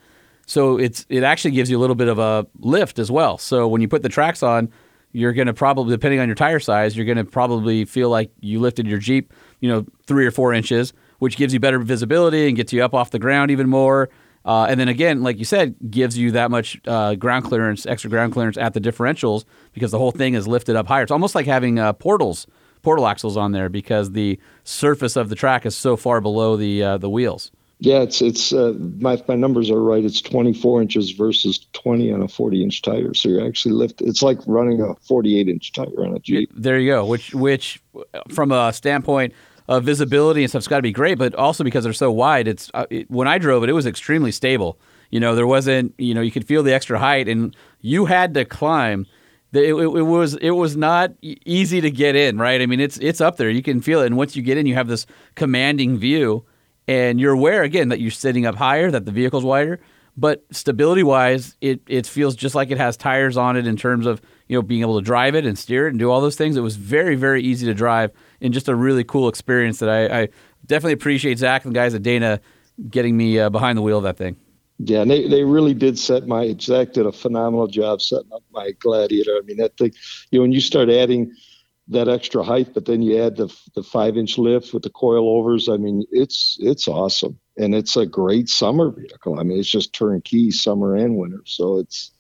so it's it actually gives you a little bit of a lift as well. So when you put the tracks on, you're going to probably, depending on your tire size, you're going to probably feel like you lifted your Jeep, you know, three or four inches, which gives you better visibility and gets you up off the ground even more. Uh, and then again, like you said, gives you that much uh, ground clearance, extra ground clearance at the differentials because the whole thing is lifted up higher. It's almost like having uh, portals, portal axles on there because the surface of the track is so far below the uh, the wheels. Yeah, it's it's uh, my my numbers are right. It's 24 inches versus 20 on a 40 inch tire. So you're actually lift. It's like running a 48 inch tire on a Jeep. There you go. Which which from a standpoint of visibility and stuff's got to be great, but also because they're so wide, it's uh, it, when I drove it, it was extremely stable. You know, there wasn't you know you could feel the extra height, and you had to climb. It, it, it was it was not easy to get in, right? I mean, it's it's up there. You can feel it, and once you get in, you have this commanding view, and you're aware again that you're sitting up higher, that the vehicle's wider. But stability wise, it, it feels just like it has tires on it in terms of you know being able to drive it and steer it and do all those things. It was very very easy to drive and just a really cool experience that I, I definitely appreciate Zach and the guys at Dana getting me uh, behind the wheel of that thing. Yeah, and they, they really did set my Zach did a phenomenal job setting up my Gladiator. I mean that thing, you know, when you start adding that extra height, but then you add the the five inch lift with the coilovers. I mean, it's it's awesome, and it's a great summer vehicle. I mean, it's just turnkey summer and winter, so it's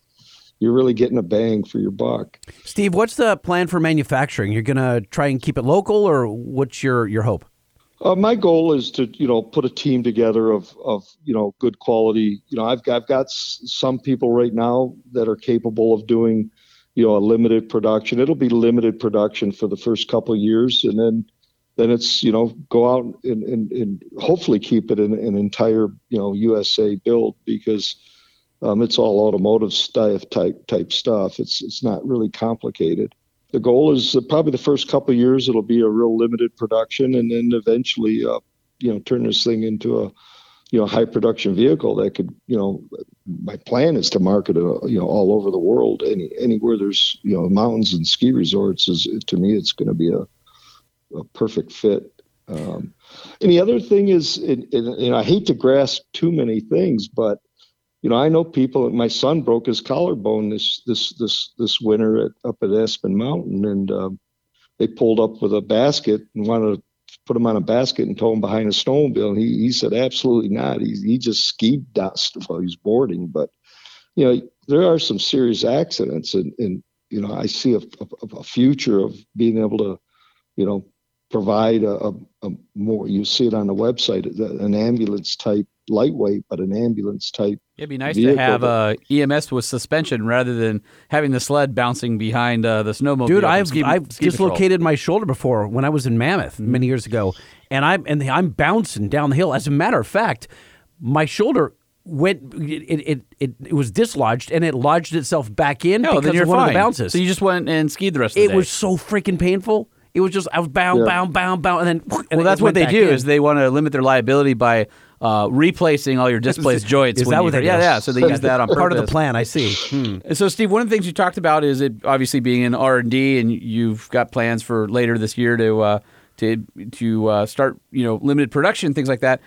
you're really getting a bang for your buck. Steve, what's the plan for manufacturing? You're to try and keep it local, or what's your your hope? Uh, my goal is to, you know, put a team together of, of, you know, good quality. You know, I've got, I've got s- some people right now that are capable of doing, you know, a limited production. It'll be limited production for the first couple of years, and then, then it's, you know, go out and, and, and hopefully keep it in an entire, you know, USA build because um, it's all automotive stuff type type stuff. It's it's not really complicated the goal is probably the first couple years it'll be a real limited production and then eventually uh, you know turn this thing into a you know high production vehicle that could you know my plan is to market it uh, you know all over the world. Any anywhere there's you know mountains and ski resorts is to me it's going to be a, a perfect fit. Um, and the other thing is and, and, and i hate to grasp too many things but you know, I know people. My son broke his collarbone this this this this winter at, up at Aspen Mountain, and um, they pulled up with a basket and wanted to put him on a basket and tow him behind a snowmobile. And he he said absolutely not. He he just skied dust while he was boarding. But you know, there are some serious accidents, and and you know, I see a, a, a future of being able to, you know, provide a, a, a more. You see it on the website, an ambulance type, lightweight, but an ambulance type. It'd be nice vehicle to have a uh, EMS with suspension rather than having the sled bouncing behind uh, the snowmobile. Dude, I've ski- I've ski patrol. dislocated my shoulder before when I was in Mammoth many years ago, and I'm and I'm bouncing down the hill. As a matter of fact, my shoulder went it it, it, it was dislodged and it lodged itself back in No, because then you're of one fine. of the bounces. So you just went and skied the rest of the it day. was so freaking painful. It was just I was bound, Yeah. bound, bound, bound, and then and well, it that's went what they do in. is they want to limit their liability by uh, replacing all your displaced joints. Is that what they Yeah, yeah. So they use that on part of the plan. I see. Hmm. So, Steve, one of the things you talked about is it obviously being in R and D, and you've got plans for later this year to uh, to to uh, start, you know, limited production, things like that.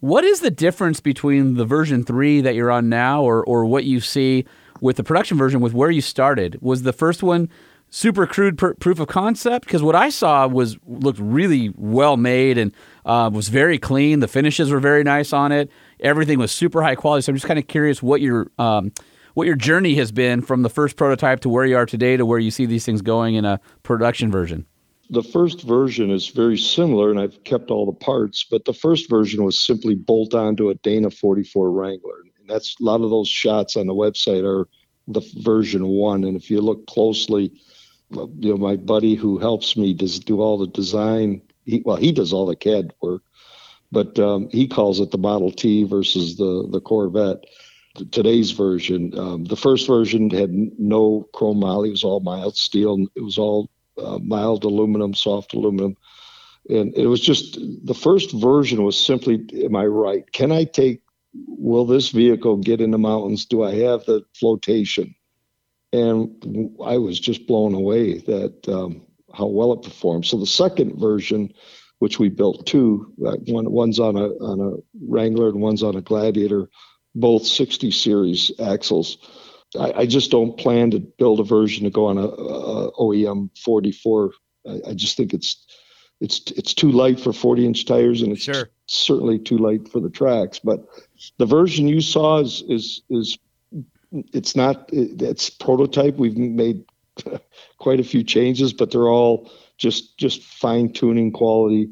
What is the difference between the version three that you're on now, or or what you see with the production version with where you started? Was the first one super crude pr- proof of concept? Because what I saw was looked really well made and uh, was very clean. The finishes were very nice on it. Everything was super high quality. So I'm just kind of curious what your um, what your journey has been from the first prototype to where you are today to where you see these things going in a production version. the first version is very similar, and I've kept all the parts. But the first version was simply bolt onto a Dana 44 Wrangler, and that's a lot of those shots on the website are the version one. And if you look closely, you know my buddy who helps me does do all the design. He, well, he does all the CAD work, but um, he calls it the Model T versus the the Corvette. Today's version, um, the first version had no chrome moly; it was all mild steel. It was all uh, mild aluminum, soft aluminum, and it was just the first version was simply, "Am I right? Can I take? Will this vehicle get in the mountains? Do I have the flotation?" And I was just blown away that um, how well it performed. So the second version, which we built two, uh, one one's on a on a Wrangler and one's on a Gladiator, both 60 series axles. I, I just don't plan to build a version to go on a, a OEM 44. I, I just think it's it's it's too light for 40 inch tires, and it's Sure. certainly too light for the tracks. But the version you saw is is is it's not it's prototype. We've made quite a few changes, but they're all just just fine tuning quality.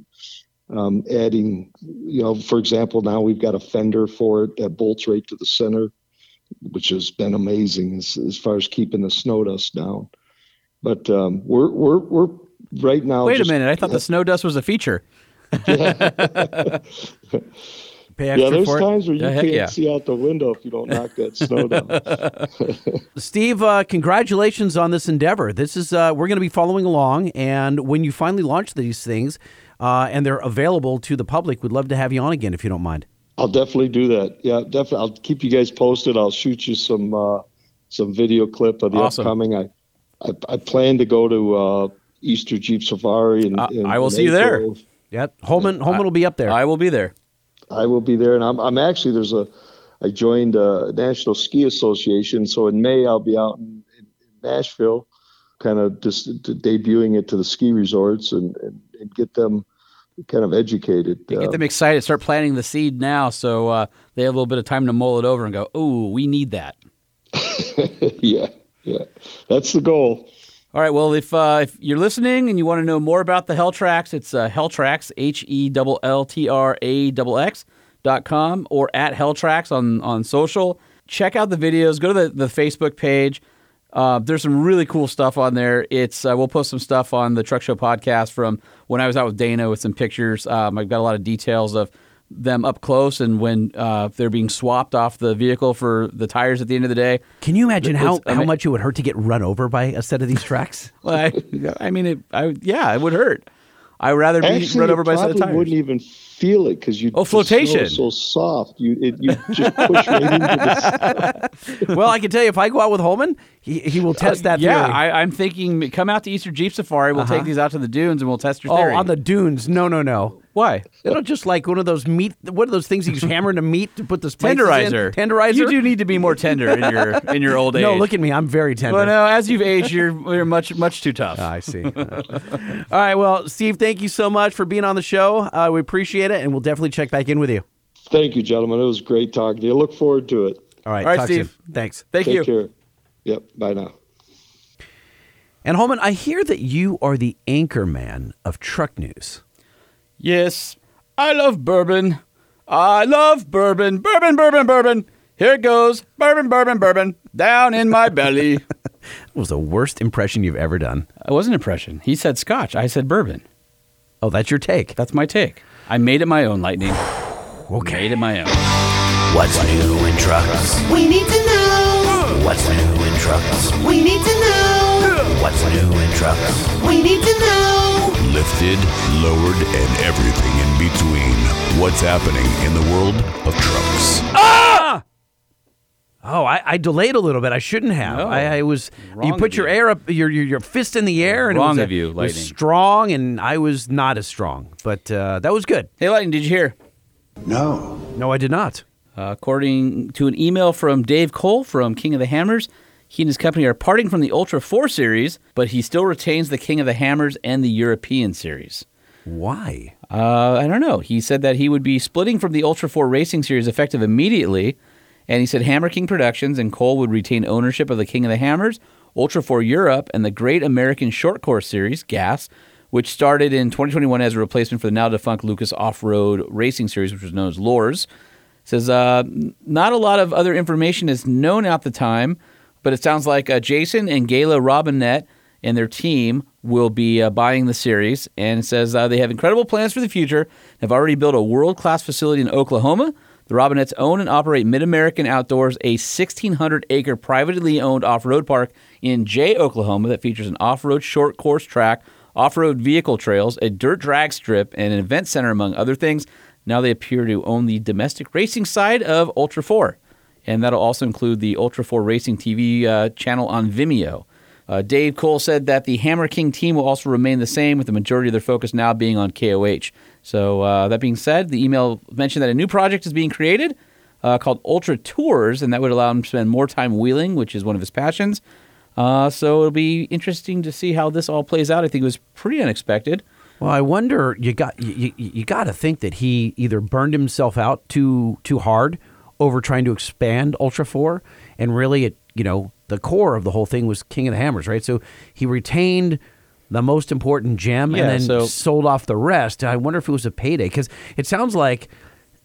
Um, adding, you know, for example, now we've got a fender for it that bolts right to the center, which has been amazing as, as far as keeping the snow dust down. But um, we're we're we're right now. Wait just- a minute, I thought the snow dust was a feature. Pay Yeah, extra there's for it. times where you Yeah, can't yeah. see out the window if you don't knock that snow down. Steve, uh, congratulations on this endeavor. This is uh, we're going to be following along, and when you finally launch these things, uh, and they're available to the public, we'd love to have you on again if you don't mind. I'll definitely do that. Yeah, definitely. I'll keep you guys posted. I'll shoot you some uh, some video clip of the Awesome. upcoming. I, I I plan to go to uh, Easter Jeep Safari, and Uh, I will see you there. Yep, Holman, Holman will be up there. I will be there. I will be there, and I'm I'm actually there's a I joined a National Ski Association, so in May I'll be out in, in Nashville, kind of just debuting it to the ski resorts and and, and get them kind of educated. Get Uh, them excited. Start planting the seed now, so uh, they have a little bit of time to mull it over and go. Oh, we need that. yeah, yeah, that's the goal. All right. Well, if uh, if you're listening and you want to know more about the Hell Tracks, it's uh, Helltraxx H E L L T R A X dot com or at Helltraxx on on social. Check out the videos. Go to the, the Facebook page. Uh, there's some really cool stuff on there. It's uh, we'll post some stuff on the Truck Show podcast from when I was out with Dana with some pictures. Um, I've got a lot of details of them up close and when uh, they're being swapped off the vehicle for the tires at the end of the day. Can you imagine how, It's- I how much it would hurt to get run over by a set of these tracks? Well, I, I mean, it, I, yeah, it would hurt. I'd rather be Actually, run over by a set of probably tires. wouldn't even feel it because you. Oh, the snow flotation. so soft, you it, you just push right into the. well, I can tell you, if I go out with Holman, he, he will test that yeah, theory. I, I'm thinking come out to Easter Jeep Safari. We'll take these out to the dunes and we'll test your oh, theory. on the dunes? No, no, no. Why? It'll just like one of those meat. What are those things you use hammer into meat to put the spices Tenderizer. In? Tenderizer. You do need to be more tender in your in your old age. No, look at me. I'm very tender. Well, no, as you've aged, you're, you're much much too tough. I see. All right. Well, Steve, thank you so much for being on the show. Uh, we appreciate it, and we'll definitely check back in with you. Thank you, gentlemen. It was great talking to you. Look forward to it. All right. All right, talk soon. Steve. Thanks. Thank Take you. care. Yep. Bye now. And Holman, I hear that you are the anchor man of truck news. Yes, I love bourbon. I love bourbon. Bourbon, bourbon, bourbon. Here it goes. Bourbon, bourbon, bourbon. Down in my belly. It was the worst impression you've ever done. It was an impression. He said scotch. I said bourbon. Oh, that's your take. That's my take. I made it my own, Lightning. Okay. Made it my own. What's new in trucks? We need to know. What's new in trucks? We need to know. What's new in trucks? We need to know. Lifted, lowered, and everything in between. What's happening in the world of trucks? Ah! Oh, I, I delayed a little bit. I shouldn't have. No. I, I was. Wrong you put your you. air up, your, your your fist in the air, and it Wrong was a- of you, it was strong, and I was not as strong. But uh, that was good. Hey, Lightning, did you hear? No. No, I did not. Uh, according to an email from Dave Cole from King of the Hammers, he and his company are parting from the Ultra 4 series, but he still retains the King of the Hammers and the European series. Why? Uh, I don't know. He said that he would be splitting from the Ultra 4 Racing Series effective immediately. And he said Hammer King Productions and Cole would retain ownership of the King of the Hammers, Ultra 4 Europe, and the Great American Short Course Series, GAS, which started in 2021 as a replacement for the now defunct Lucas Off Road Racing Series, which was known as LOORRS. Says uh, not a lot of other information is known at the time, but it sounds like uh, Jason and Gayla Robinette and their team will be uh, buying the series. And says uh, they have incredible plans for the future. Have already built a world class facility in Oklahoma. The Robinettes own and operate Mid American Outdoors, a 1,600 acre privately owned off road park in Jay, Oklahoma, that features an off road short course track, off road vehicle trails, a dirt drag strip, and an event center, among other things. Now they appear to own the domestic racing side of Ultra 4. And that'll also include the Ultra 4 Racing TV uh, channel on Vimeo. Uh, Dave Cole said that the Hammer King team will also remain the same, with the majority of their focus now being on KOH. So, uh, that being said, the email mentioned that a new project is being created uh, called Ultra Tours, and that would allow him to spend more time wheeling, which is one of his passions. Uh, so, it'll be interesting to see how this all plays out. I think it was pretty unexpected. Well, I wonder. You got you, you, you got to think that he either burned himself out too too hard over trying to expand Ultra Four, and really, it you know the core of the whole thing was King of the Hammers, right? So he retained the most important gem Yeah, and then so- sold off the rest. I wonder if it was a payday because it sounds like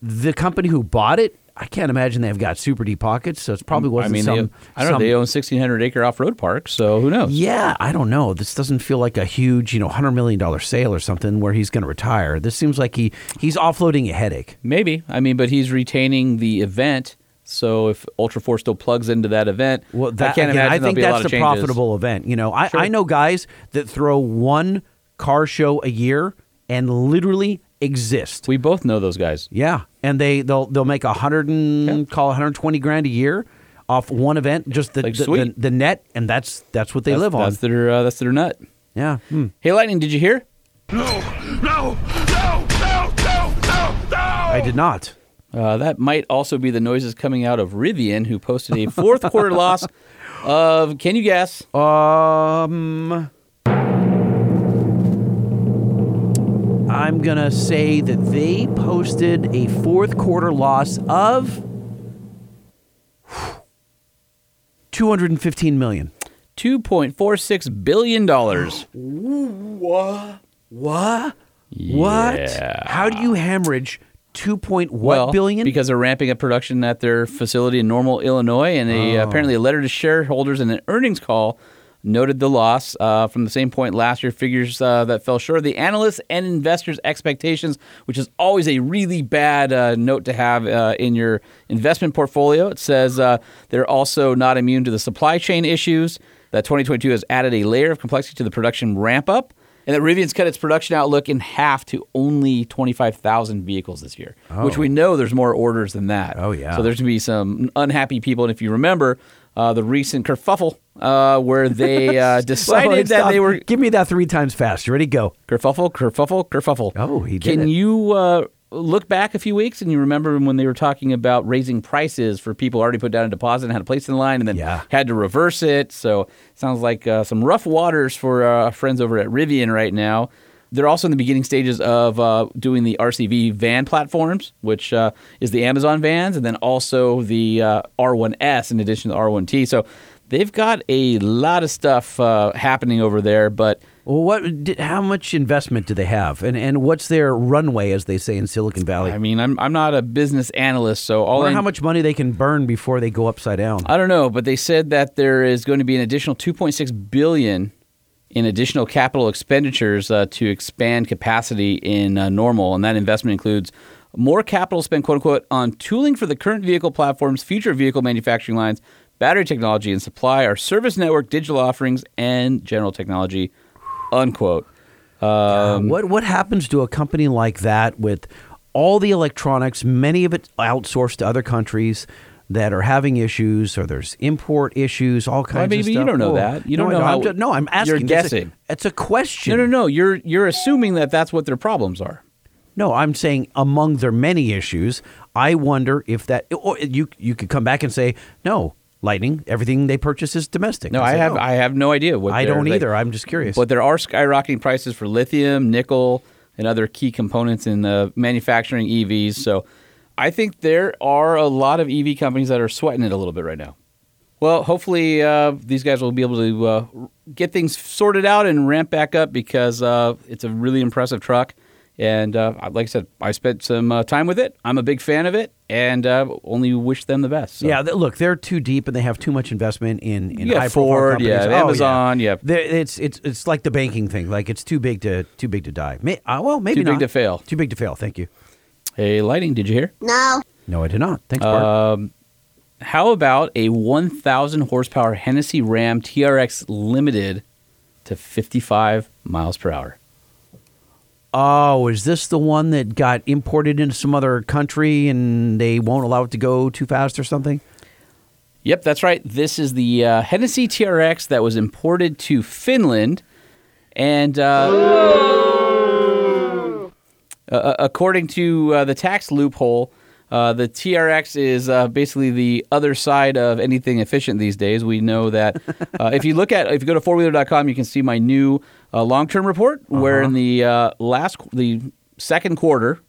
the company who bought it. I can't imagine they've got super deep pockets, so it's probably I wasn't mean, some. they, I don't know. They own 1,600 acre off road park, so who knows? yeah, I don't know. This doesn't feel like a huge, you know, hundred million dollar sale or something where he's going to retire. This seems like he he's offloading a headache. Maybe. I mean, but he's retaining the event. So if Ultra Four still plugs into that event, Well, that, I can't again, imagine I think that's the profitable event. You know, I, Sure. I know guys that throw one car show a year and literally exist. We both know those guys. yeah, and they they'll they'll make a hundred and call 120 grand a year off one event, just the Like, the, the, the net, and that's that's what they That's- live on. That's their uh, that's their nut. yeah. Hmm. Hey, Lightning, did you hear? No, no, no, no, no, no, no. I did not. Uh, that might also be the noises coming out of Rivian, who posted a fourth quarter loss of. Can you guess? Um, I'm gonna say that they posted a fourth quarter loss of 215 million. Two point four six billion dollars. What? What? Yeah. How do you hemorrhage two point what well, billion? Because they're ramping up production at their facility in Normal, Illinois, and a, Oh. apparently a letter to shareholders and an earnings call noted the loss uh, from the same point last year. Figures uh, that fell short of the analysts and investors' expectations, which is always a really bad uh, note to have uh, in your investment portfolio. It says uh, they're also not immune to the supply chain issues. That 2022 has added a layer of complexity to the production ramp up. And that Rivian's cut its production outlook in half to only 25,000 vehicles this year, which we know there's more orders than that. Oh, yeah. So there's going to be some unhappy people. And if you remember uh, the recent kerfuffle uh, where they uh, decided that stop. they were Give me that three times fast. Ready? Go. kerfuffle, kerfuffle, kerfuffle. Oh, he did Can it. you uh, look back a few weeks and you remember when they were talking about raising prices for people already put down a deposit and had a place in the line and then Yeah. had to reverse it? So sounds like uh, some rough waters for uh, friends over at Rivian right now. They're also in the beginning stages of uh, doing the RCV van platforms, which uh, is the Amazon vans, and then also the uh, R1S in addition to the R1T. So they've got a lot of stuff uh, happening over there, but Well, what? Did, how much investment do they have, and and what's their runway, as they say in Silicon Valley? I mean, I'm I'm not a business analyst, so I all wonder I how much money they can burn before they go upside down. I don't know, but they said that there is going to be an additional 2.6 billion in additional capital expenditures uh, to expand capacity in uh, Normal, and that investment includes more capital spent, quote unquote, on tooling for the current vehicle platforms, future vehicle manufacturing lines, battery technology and supply, our service network, digital offerings, and general technology, unquote. Um, what what happens to a company like that with all the electronics, many of it outsourced to other countries that are having issues, or there's import issues, all kinds of issues. Well, maybe of you don't know Oh, that. You don't no, know how- I'm just- no, I'm asking. you're It's a- guessing. It's a question. No, no, no. You're you're assuming that that's what their problems are. No, I'm saying among their many issues, I wonder if that or you you could come back and say no. Lightning, everything they purchase is domestic. No, I say, have no. I have no idea what I don't they- either. I'm just curious. But there are skyrocketing prices for lithium, nickel, and other key components in uh, manufacturing EVs. So I think there are a lot of EV companies that are sweating it a little bit right now. Well, hopefully uh, these guys will be able to uh, get things sorted out and ramp back up because uh, it's a really impressive truck. And uh, like I said, I spent some uh, time with it. I'm a big fan of it, and uh, only wish them the best. So. Yeah, look, they're too deep and they have too much investment in in high Ford, companies. yeah, Oh, Amazon, yeah. They're- It's it's it's like the banking thing. Like it's too big to too big to die. May, uh, well, maybe Too big not. to fail. Too big to fail. Thank you. Hey, Lightning, did you hear? No. No, I did not. Thanks, Bart. Um, how about a 1,000 horsepower Hennessy Ram TRX Limited to 55 miles per hour? oh, is this the one that got imported into some other country and they won't allow it to go too fast or something? Yep, that's right. This is the uh, Hennessy TRX that was imported to Finland, and uh, uh, according to uh, the tax loophole, uh, the TRX is uh, basically the other side of anything efficient these days. We know that uh, if you look at if you go to fourwheeler.com, you can see my new uh, long-term report, where in the uh, last the second quarter,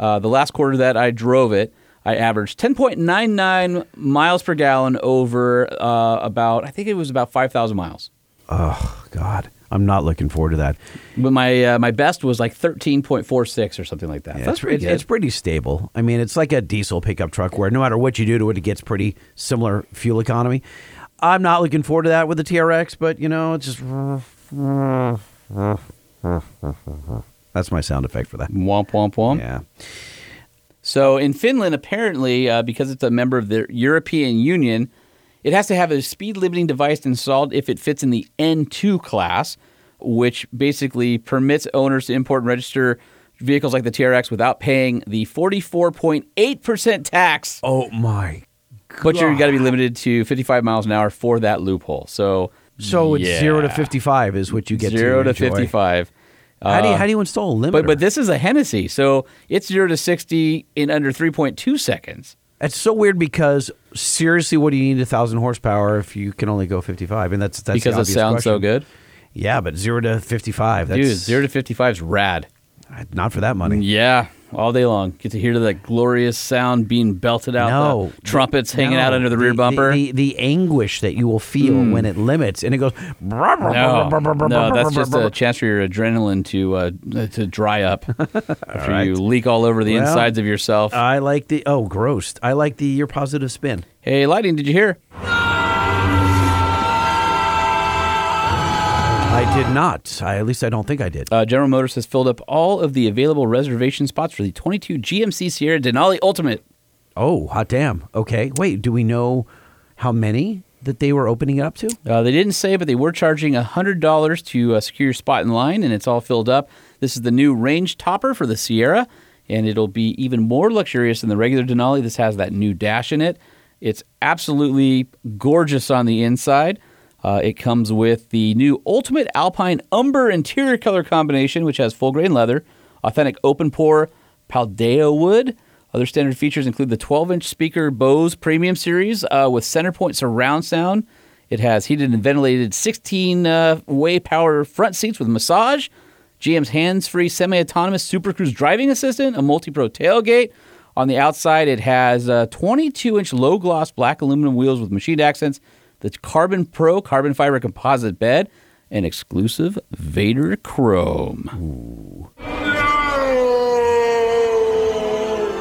uh, the last quarter that I drove it, I averaged 10.99 miles per gallon over uh, about I think it was about 5,000 miles. Oh God, I'm not looking forward to that. But my uh, my best was like 13.46 or something like that. Yeah, That's it's, pretty it's, it's pretty stable. I mean, it's like a diesel pickup truck where no matter what you do to it, it gets pretty similar fuel economy. I'm not looking forward to that with the TRX, but you know, it's just that's my sound effect for that. womp womp womp. Yeah. So in Finland, apparently, uh, because it's a member of the European Union, it has to have a speed limiting device installed if it fits in the N2 class, which basically permits owners to import and register vehicles like the TRX without paying the 44.8% tax. Oh my. God. But you're got to be limited to 55 miles an hour for that loophole. So So it's yeah. zero to 55 is what you get zero to to enjoy. 55. How do you Uh, how do you install a limiter? But but this is a Hennessy, so it's zero to 60 in under 3.2 seconds. It's so weird because seriously, what do you need a thousand horsepower if you can only go 55? And that's that's because it sounds so good. Yeah, but zero to 55. Dude, zero to 55 is rad. not for that money. Yeah, all day long. Get to hear that glorious sound being belted out. No. the trumpets hanging out under the rear bumper. The, the, anguish that you will feel when it limits and it goes. no, no, that's just a chance for your adrenaline to uh, to dry up after right. you leak all over the Well, insides of yourself. I like the oh gross. I like the your positive spin. hey, Lightning, did you hear? I did not. I, at least I don't think I did. Uh, General Motors has filled up all of the available reservation spots for the 22 GMC Sierra Denali Ultimate. Oh, hot damn. Okay, wait. Do we know how many that they were opening it up to? Uh, they didn't say, but they were charging $100 to uh, secure your spot in line, and it's all filled up. This is the new range topper for the Sierra, and it'll be even more luxurious than the regular Denali. This has that new dash in it. It's absolutely gorgeous on the inside. Uh, it comes with the new Ultimate Alpine Umber interior color combination, which has full grain leather, authentic open pore Paldao wood. Other standard features include the 12 inch speaker Bose Premium Series uh, with center point surround sound. It has heated and ventilated 16 uh, way power front seats with massage, GM's hands free semi autonomous Super Cruise driving assistant, a multi pro tailgate. On the outside, it has uh, 22 inch low gloss black aluminum wheels with machined accents, the Carbon Pro carbon fiber composite bed, and exclusive Vader Chrome.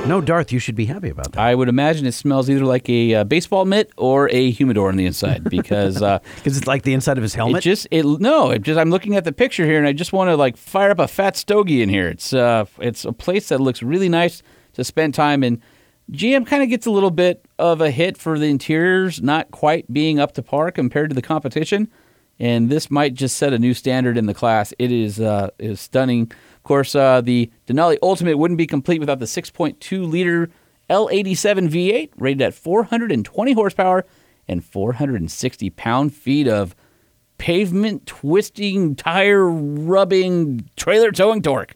No, Darth, you should be happy about that. I would imagine it smells either like a uh, baseball mitt or a humidor on the inside because uh, Because it's like the inside of his it helmet. just it no it just I'm looking at the picture here and I just want to like fire up a fat stogie in here. It's uh it's a place that looks really nice to spend time in. GM kind of gets a little bit of a hit for the interiors not quite being up to par compared to the competition, and this might just set a new standard in the class. It is uh, is stunning. Of course, uh, the Denali Ultimate wouldn't be complete without the 6.2 liter L87 V8 rated at 420 horsepower and 460 pound feet of pavement twisting, tire rubbing, trailer towing torque.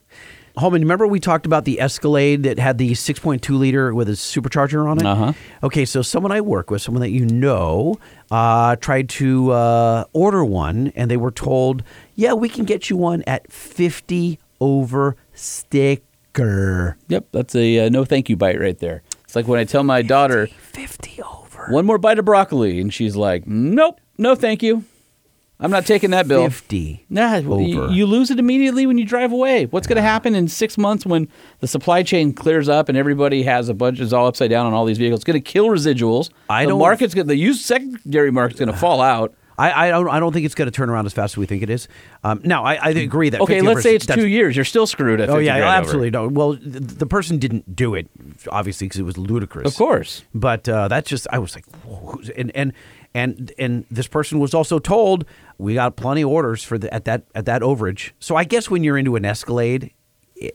Holman, remember we talked about the Escalade that had the 6.2 liter with a supercharger on it? Uh-huh. Okay, so someone I work with, someone that you know, uh, tried to uh, order one, and they were told, "Yeah, we can get you one at 50 over sticker." Yep, that's a uh, no thank you bite right there. It's like when I tell my daughter 50 over. one more bite of broccoli, and she's like, "Nope, no thank you. I'm not taking that bill." 50 Nah, over. you lose it immediately when you drive away. What's going to happen in six months when the supply chain clears up and everybody has a bunch is all upside down on all these vehicles? It's going to kill residuals. I the don't- market's gonna, the used secondary market's going to fall out. I, I don't. I don't think it's going to turn around as fast as we think it is. Um, now, I, I agree that. Okay, 50 let's say it's that's- two years. You're still screwed. At Oh 50 yeah, grand over. absolutely. No, well, th- the person didn't do it, obviously, because it was ludicrous. Of course. But uh, that's just. I was like, Whoa, who's-" and and and and this person was also told we got plenty of orders for the, at that at that overage. So I guess when you're into an Escalade,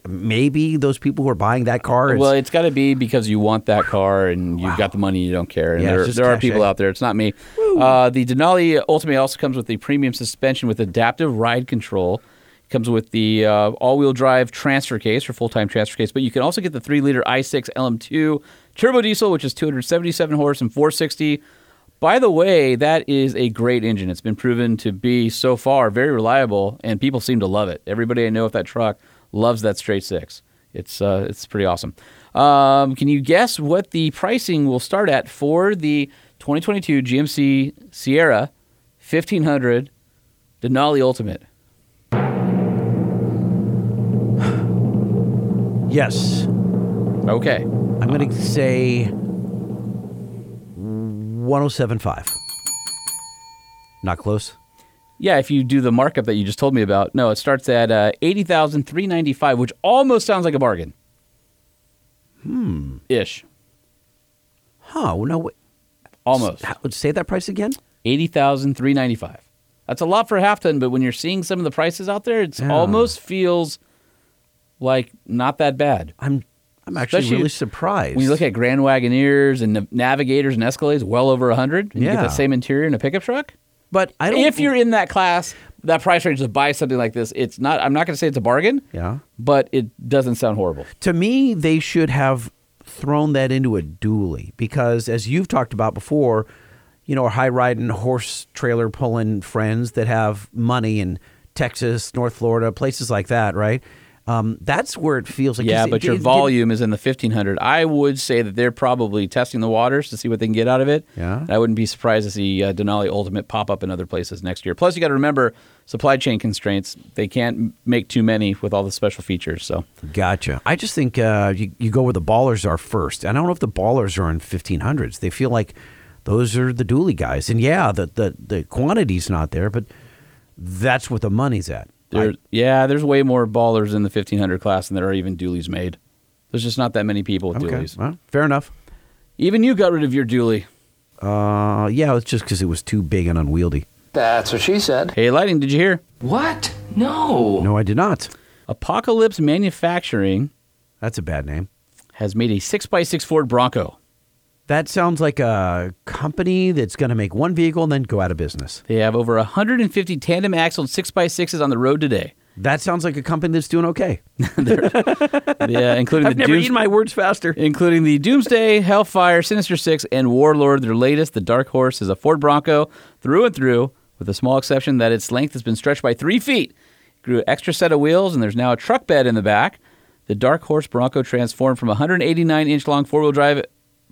maybe those people who are buying that car. Is, Well, it's got to be because you want that car and you've got the money, you don't care. And Yeah, there, there are people out there. It's not me. Uh, the Denali Ultimate also comes with the premium suspension with adaptive ride control. It comes with the uh, all-wheel drive transfer case or full-time transfer case, but you can also get the three-liter i6 LM2 turbo diesel, which is 277 horse and 460. By the way, that is a great engine. It's been proven to be so far very reliable, and people seem to love it. Everybody I know with that truck loves that straight six. It's uh, it's pretty awesome. Um, can you guess what the pricing will start at for the 2022 GMC Sierra 1500 Denali Ultimate? yes, Okay, I'm going to say 1075. Not close. yeah. If you do the markup that you just told me about, no, it starts at uh, eighty thousand three ninety five, which almost sounds like a bargain. Hmm. Ish. Huh? Well, no. Wait. Almost. How, say that price again. Eighty thousand three ninety five. That's a lot for a half ton, but when you're seeing some of the prices out there, it Yeah. almost feels like not that bad. I'm. I'm actually Especially really surprised. When you look at Grand Wagoneers and Navigators and Escalades, well over a hundred. and You get the same interior in a pickup truck. but I don't. If you're in that class, that price range to buy something like this, it's not. I'm not going to say it's a bargain. Yeah. But it doesn't sound horrible. to me, they should have thrown that into a dually because, as you've talked about before, you know, our high riding horse trailer pulling friends that have money in Texas, North Florida, places like that, right? Um, that's where it feels like. Yeah, but it- your it- volume is in the 1500. I would say that they're probably testing the waters to see what they can get out of it. Yeah. And I wouldn't be surprised to see uh, Denali Ultimate pop up in other places next year. Plus, you got to remember supply chain constraints. They can't make too many with all the special features. So Gotcha. I just think uh, you, you go where the ballers are first. And I don't know if the ballers are in 1500s. They feel like those are the dually guys. And yeah, the, the, the quantity's not there, but that's what the money's at. There, I- yeah, there's way more ballers in the 1500 class than there are even dualies made. There's just not that many people with okay. dualies. Well, fair enough. Even you got rid of your dually. Uh, yeah, it's just because it was too big and unwieldy. That's what she said. Hey, Lightning, did you hear? What? No. No, I did not. Apocalypse Manufacturing That's a bad name. has made a 6x6 Ford Bronco. That sounds like a company that's going to make one vehicle and then go out of business. They have over 150 tandem axled 6x6s on the road today. That sounds like a company that's doing okay. Yeah, including I've the never Dooms- eaten my words faster. including the Doomsday, Hellfire, Sinister Six, and Warlord. Their latest, the Dark Horse, is a Ford Bronco through and through, with a small exception that its length has been stretched by three feet. Grew an extra set of wheels, and there's now a truck bed in the back. The Dark Horse Bronco transformed from a 189 inch long four wheel drive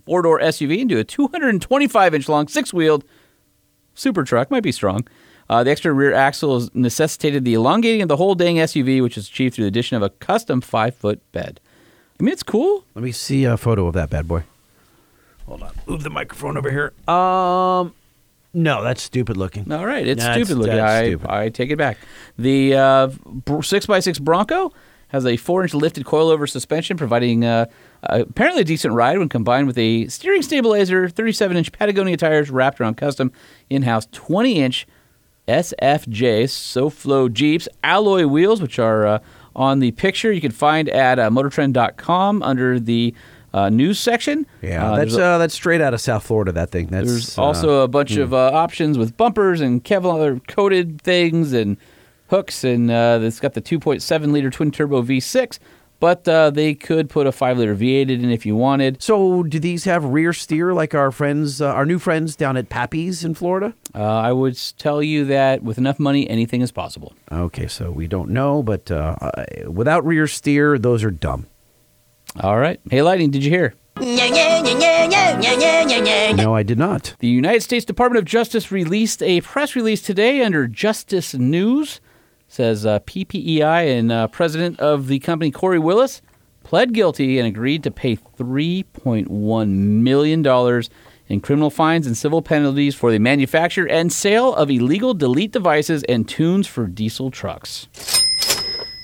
four door SUV into a 225 inch long six wheeled super truck, might be strong. Uh, the extra rear axle has necessitated the elongating of the whole dang SUV, which is achieved through the addition of a custom five foot bed. I mean, it's cool. Let me see a photo of that bad boy. Hold on. Move the microphone over here. Um, no, that's stupid looking. All right, it's That's- stupid looking. I, stupid. I take it back. The uh, six x six Bronco has a four inch lifted coilover suspension, providing uh, uh, apparently a decent ride when combined with a steering stabilizer, 37 inch Patagonia tires wrapped around custom in house 20 inch SFJ SoFlo Jeeps alloy wheels, which are uh, on the picture you can find at uh, motortrend.com under the uh, news section. Yeah, Uh, that's a- uh, that's straight out of South Florida. That thing. That's there's uh, also a bunch of uh, options with bumpers and Kevlar coated things and hooks, and uh, it's got the 2.7 liter twin turbo V6. But uh, they could put a five liter V8 in if you wanted. So, do these have rear steer like our friends, uh, our new friends down at Pappy's in Florida? Uh, I would tell you that with enough money, anything is possible. Okay, so we don't know, but uh, uh, without rear steer, those are dumb. All right. Hey, Lightning, did you hear? No, I did not. The United States Department of Justice released a press release today under Justice News. Says uh, PPEI and uh, president of the company, Kory Willis, pled guilty and agreed to pay $3.1 million in criminal fines and civil penalties for the manufacture and sale of illegal delete devices and tunes for diesel trucks.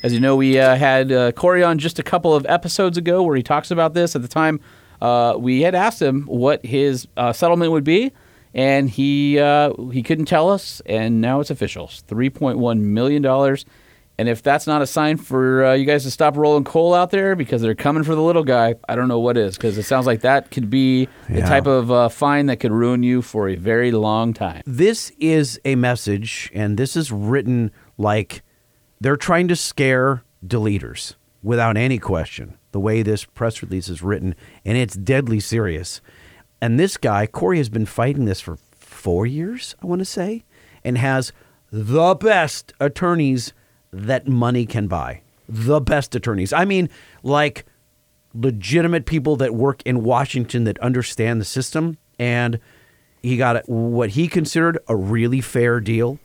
As you know, we uh, had uh, Kory on just a couple of episodes ago where he talks about this. At the time, uh, we had asked him what his uh, settlement would be, and he uh, he couldn't tell us. And now it's official: three point one million dollars. And if that's not a sign for uh, you guys to stop rolling coal out there because they're coming for the little guy, I don't know what is. Because it sounds like that could be the type of uh, fine that could ruin you for a very long time. This is a message, and this is written like they're trying to scare deleters without any question. The way this press release is written, and it's deadly serious. And this guy, Kory, has been fighting this for four years, I want to say, and has the best attorneys that money can buy. The best attorneys. I mean, like legitimate people that work in Washington that understand the system. And he got what he considered a really fair deal.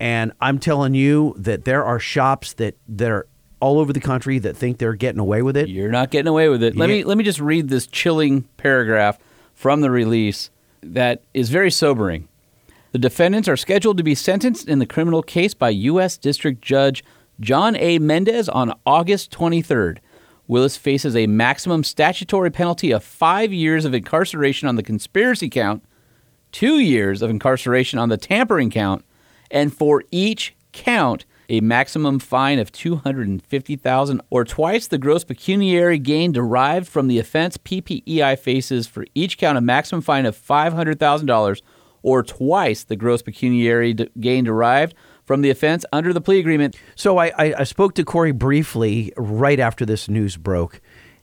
And I'm telling you that there are shops that, that are all over the country that think they're getting away with it. You're not getting away with it. Let Yeah. me let me just read this chilling paragraph from the release that is very sobering. The defendants are scheduled to be sentenced in the criminal case by U.S. District Judge John A. Mendez on August 23rd. Willis faces a maximum statutory penalty of five years of incarceration on the conspiracy count, two years of incarceration on the tampering count, and for each count, a maximum fine of 250000 or twice the gross pecuniary gain derived from the offense PPEI faces for each count a maximum fine of $500,000 or twice the gross pecuniary gain derived from the offense under the plea agreement. So I, I, I spoke to Kory briefly right after this news broke.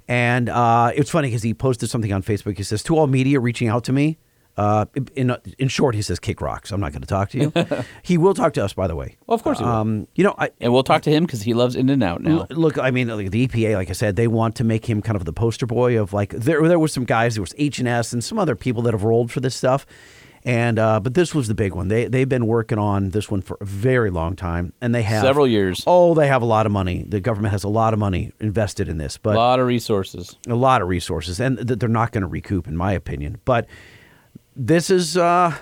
And uh, it's funny because he posted something on Facebook. He says, To all media reaching out to me, uh, in, in short, he says, kick rocks. I'm not going to talk to you. he will talk to us, by the way. Well, of course he will. Um, you know, I, And we'll talk to him because he loves In-N-Out now. Look, I mean, like, the EPA, like I said, they want to make him kind of the poster boy of like there. There were some guys, there was H and S, and some other people that have rolled for this stuff, and uh, but this was the big one. They they've been working on this one for a very long time, and they have Several years. Oh, they have a lot of money. The government has a lot of money invested in this, but A lot of resources. a lot of resources, and that they're not going to recoup, in my opinion. But this is, uh,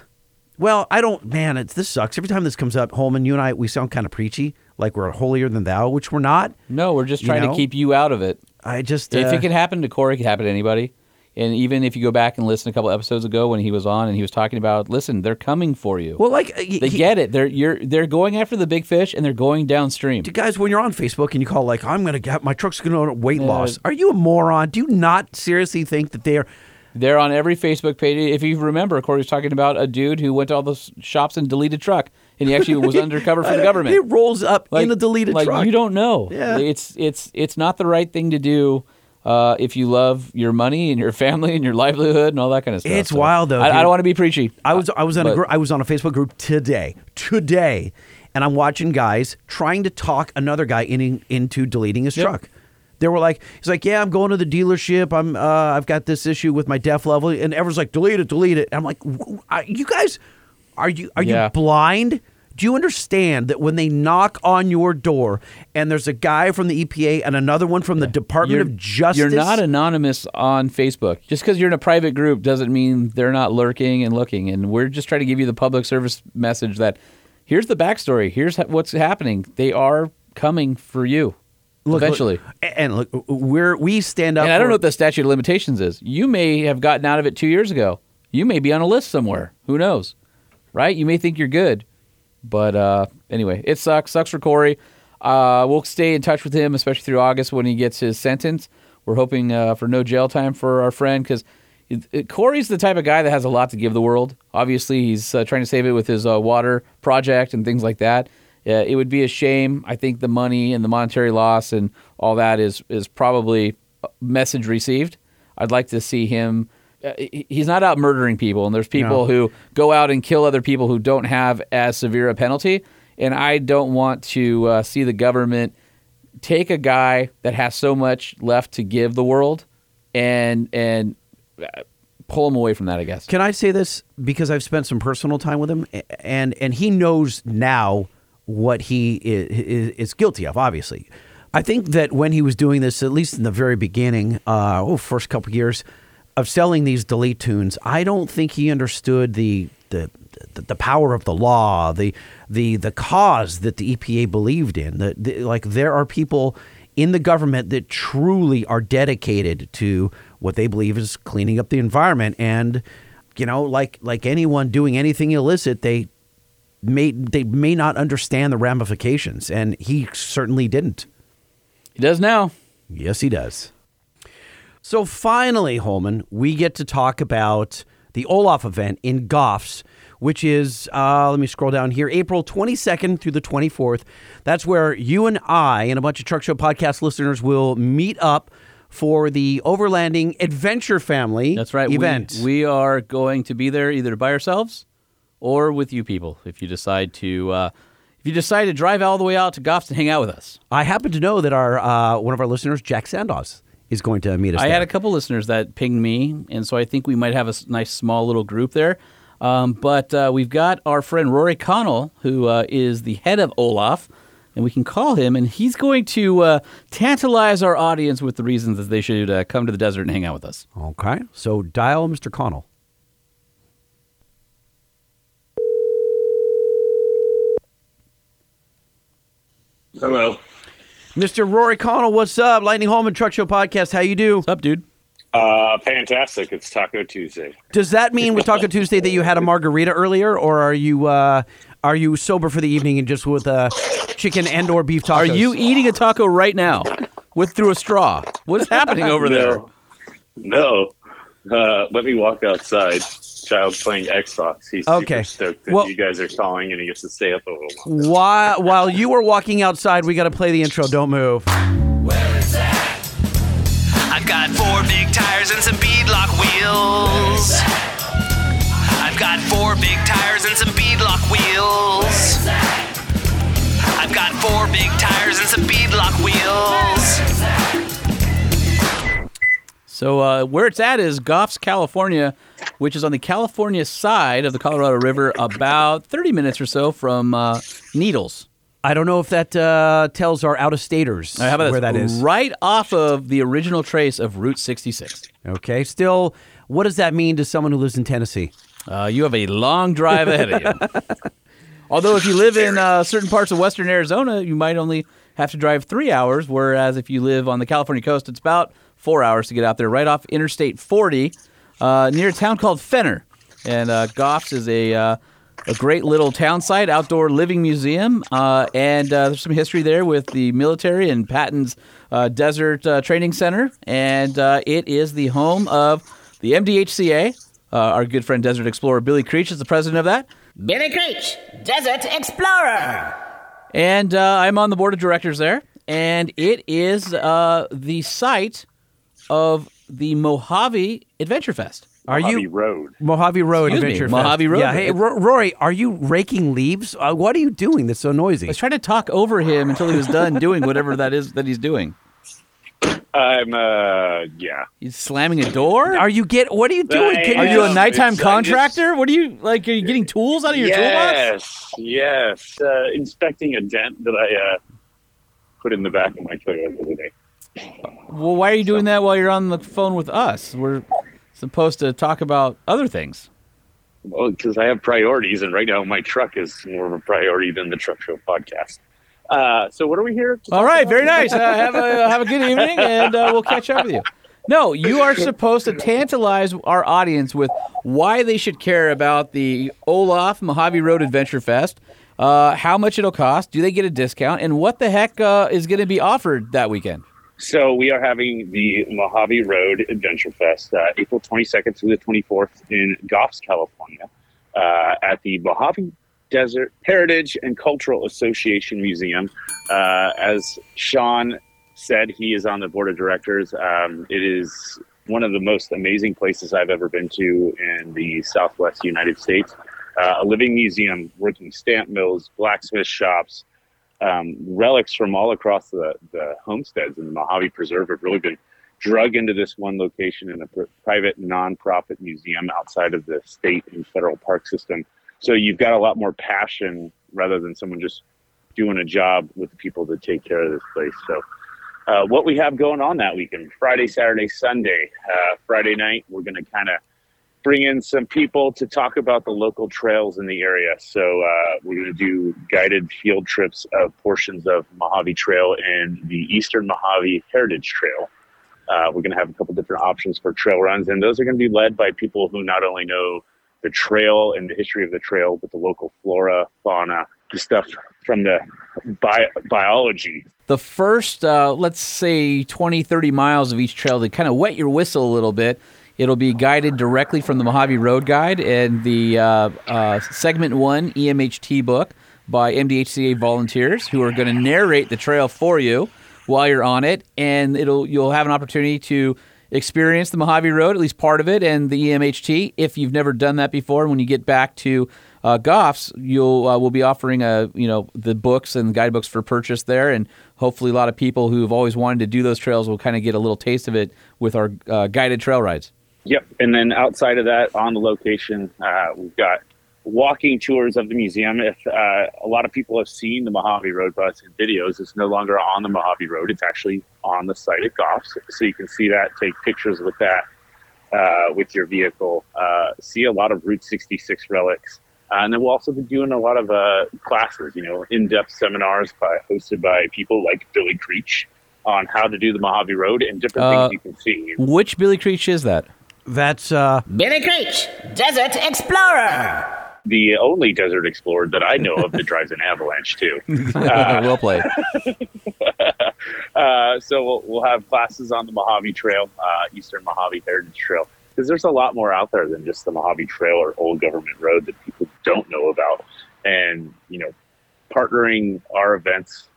well, I don't, man, it's, this sucks. Every time this comes up, Holman, you and I, we sound kind of preachy, like we're holier than thou, which we're not. No, we're just You trying know? to keep you out of it. I just, If uh, it could happen to Kory, it could happen to anybody. And even if you go back and listen a couple episodes ago when he was on and he was talking about, listen, they're coming for you. well, like, uh, he- they he- get it. They're you're they're going after the big fish and they're going downstream. guys, when you're on Facebook and you call like, I'm going to get my truck's going to weight loss. Are you a moron? Do you not seriously think that they're They're on every Facebook page. If you remember, Kory was talking about a dude who went to all the shops and deleted truck, and he actually was undercover for the government. It rolls up in a deleted like truck. you don't know. Yeah. It's it's it's not the right thing to do. Uh, if you love your money and your family and your livelihood and all that kind of stuff, It's wild, though, I, I don't want to be preachy. I was I was on a gr- I was on a Facebook group today today, and I'm watching guys trying to talk another guy in, into deleting his Yep. truck. They were like, he's like, yeah, I'm going to the dealership. I'm uh, I've got this issue with my DEF level, and everyone's like, delete it, delete it. And I'm like, "W- you guys. Are you are Yeah. you blind? Do you understand that when they knock on your door and there's a guy from the EPA and another one from the Department of Justice? You're not anonymous on Facebook. Just because you're in a private group doesn't mean they're not lurking and looking. And we're just trying to give you the public service message that here's the backstory. Here's what's happening. They are coming for you Look, eventually. look, and look, we're we stand up. and I don't for- know what the statute of limitations is. You may have gotten out of it two years ago. You may be on a list somewhere. Who knows? Right? You may think you're good. But uh, anyway, it sucks. Sucks for Kory. Uh, we'll stay in touch with him, especially through August when he gets his sentence. We're hoping uh, for no jail time for our friend because Kory's the type of guy that has a lot to give the world. Obviously, he's uh, trying to save it with his uh, water project and things like that. Uh, it would be a shame. I think the money and the monetary loss and all that is is probably message received. I'd like to see him. Uh, he's not out murdering people, and there's people No. who go out and kill other people who don't have as severe a penalty. And I don't want to uh, see the government take a guy that has so much left to give the world and and uh, pull him away from that. I guess. Can I say this because I've spent some personal time with him, and and he knows now what he is, is guilty of. Obviously, I think that when he was doing this, at least in the very beginning, uh, oh, first couple years of selling these delete tunes, I don't think he understood the the the, the power of the law, the the the cause that the EPA believed in. That the, like there are people in the government that truly are dedicated to what they believe is cleaning up the environment and you know like like anyone doing anything illicit they may they may not understand the ramifications and he certainly didn't He does now. yes he does so finally holman we get to talk about the olaf event in goffs which is uh, let me scroll down here april 22nd through the 24th that's where you and i and a bunch of truck show podcast listeners will meet up for the overlanding adventure family That's right. we- event We, are going to be there either by ourselves or with you people. If you decide to, uh, if you decide to drive all the way out to Goffs and hang out with us. I happen to know that our uh, one of our listeners, Jack Sandos, is going to meet us. I there. had a couple listeners that pinged me, and so I think we might have a nice small little group there. Um, but uh, we've got our friend Rory Connell, who uh, is the head of Olaf, and we can call him, and he's going to uh, tantalize our audience with the reasons that they should uh, come to the desert and hang out with us. Okay, so dial Mr. Connell. Hello. Mr. Rory Connell, what's up? Lightning Holman Truck Show Podcast. How you do? What's up, dude? Uh, fantastic. It's Taco Tuesday. Does that mean with Taco Tuesday that you had a margarita earlier, or are you uh, are you sober for the evening and just with uh, chicken and or beef tacos? Are you eating a taco right now with through a straw? What is happening over there? No. No. Uh, let me walk outside. Child's playing Xbox. He's Okay. super stoked that Well- you guys are calling and he gets to stay up a little longer. While while you were walking outside, we got to play the intro. Don't move. I've got four big tires and some beadlock wheels. I've got four big tires and some beadlock wheels. I've got four big tires and some beadlock wheels. So uh, where it's at is Goffs, California, which is on the California side of the Colorado River, about 30 minutes or so from uh, Needles. I don't know if that uh, tells our out of staters about where this? that is. Right off of the original trace of Route 66. Okay. Still, what does that mean to someone who lives in Tennessee? Uh, you have a long drive ahead of you. Although if you live in uh, certain parts of western Arizona, you might only have to drive three hours, whereas if you live on the California coast, it's about four hours to get out there, right off Interstate 40, uh, near a town called Fenner. And uh, Goffs is a uh, a great little town site, outdoor living museum, uh, and uh, there's some history there with the military and Patton's uh, Desert uh, Training Center, and uh, it is the home of the MDHCA. Uh, our good friend Desert Explorer Billy Creech is the president of that. Billy Creech, Desert Explorer. And uh, I'm on the board of directors there, and it is uh, the site of the Mojave Adventure Fest. Are Mojave you Road. Mojave Road Excuse me, Adventure Mojave Fest? Road. Yeah. Hey, Ro- Rory, are you raking leaves? Uh, what are you doing that's so noisy? I was trying to talk over him until he was done doing whatever that is that he's doing. I'm uh yeah. He's slamming a door? Are you get? What are you doing? I Can Are you you a nighttime It's- I'm just- contractor? What are you like? Are you getting tools out of your toolbox? yes, yes. Uh, inspecting a dent that I uh, put in the back of my Toyota the other day. Well, why are you doing that while you're on the phone with us? We're supposed to talk about other things. Well, because I have priorities, and right now my truck is more of a priority than the Truck Show podcast. Uh, so what are we here? to All about? very nice. Uh, have a have a good evening, and uh, we'll catch up with you. No, you are supposed to tantalize our audience with why they should care about the Olaf Mojave Road Adventure Fest, uh, how much it'll cost, do they get a discount, and what the heck uh, is going to be offered that weekend. So we are having the Mojave Road Adventure Fest, uh, April 22nd through the 24th in Goffs, California, uh, at the Mojave Desert Heritage and Cultural Association Museum. Uh, as Sean said, he is on the board of directors. Um, it is one of the most amazing places I've ever been to in the Southwest United States. Uh, a living museum working stamp mills, blacksmith shops, um, relics from all across the, the homesteads in the Mojave Preserve have really been drug into this one location in a pr- private nonprofit museum outside of the state and federal park system. So you've got a lot more passion rather than someone just doing a job with the people that take care of this place. So uh, what we have going on that weekend, Friday, Saturday, Sunday. Uh, Friday night, we're going to kind of bring in some people to talk about the local trails in the area. So uh, we're going to do guided field trips of portions of Mojave Trail and the Eastern Mojave Heritage Trail. Uh, we're going to have a couple different options for trail runs, and those are going to be led by people who not only know the trail and the history of the trail, but the local flora, fauna, the stuff from the bi- biology The first, uh, let's say, 20, 30 miles of each trail to kind of wet your whistle a little bit. It'll be guided directly from the Mojave Road Guide and the uh, uh, segment one EMHT book by MDHCA volunteers who are going to narrate the trail for you while you're on it, and it'll you'll have an opportunity to experience the Mojave Road, at least part of it, and the EMHT if you've never done that before. And when you get back to uh, Goffs, you'll uh, we'll be offering a you know the books and guidebooks for purchase there, and hopefully a lot of people who've always wanted to do those trails will kind of get a little taste of it with our uh, guided trail rides. Yep. And then outside of that, on the location, uh, we've got walking tours of the museum. If uh, a lot of people have seen the Mojave Road bus in videos, it's no longer on the Mojave Road. It's actually on the site at Goffs. So you can see that, take pictures with that, uh, with your vehicle, uh, see a lot of Route 66 relics. Uh, and then we'll also be doing a lot of uh, classes, you know, in-depth seminars by, hosted by people like Billy Creech on how to do the Mojave Road and different Uh, things you can see. Which Billy Creech is that? That's uh, Billy Creech, Desert Explorer. the only desert explorer that I know of that drives an avalanche too. Uh, well played. uh, so we'll, we'll have classes on the Mojave Trail, uh, Eastern Mojave Heritage Trail, because there's a lot more out there than just the Mojave Trail or Old Government Road that people don't know about. And you know, partnering our events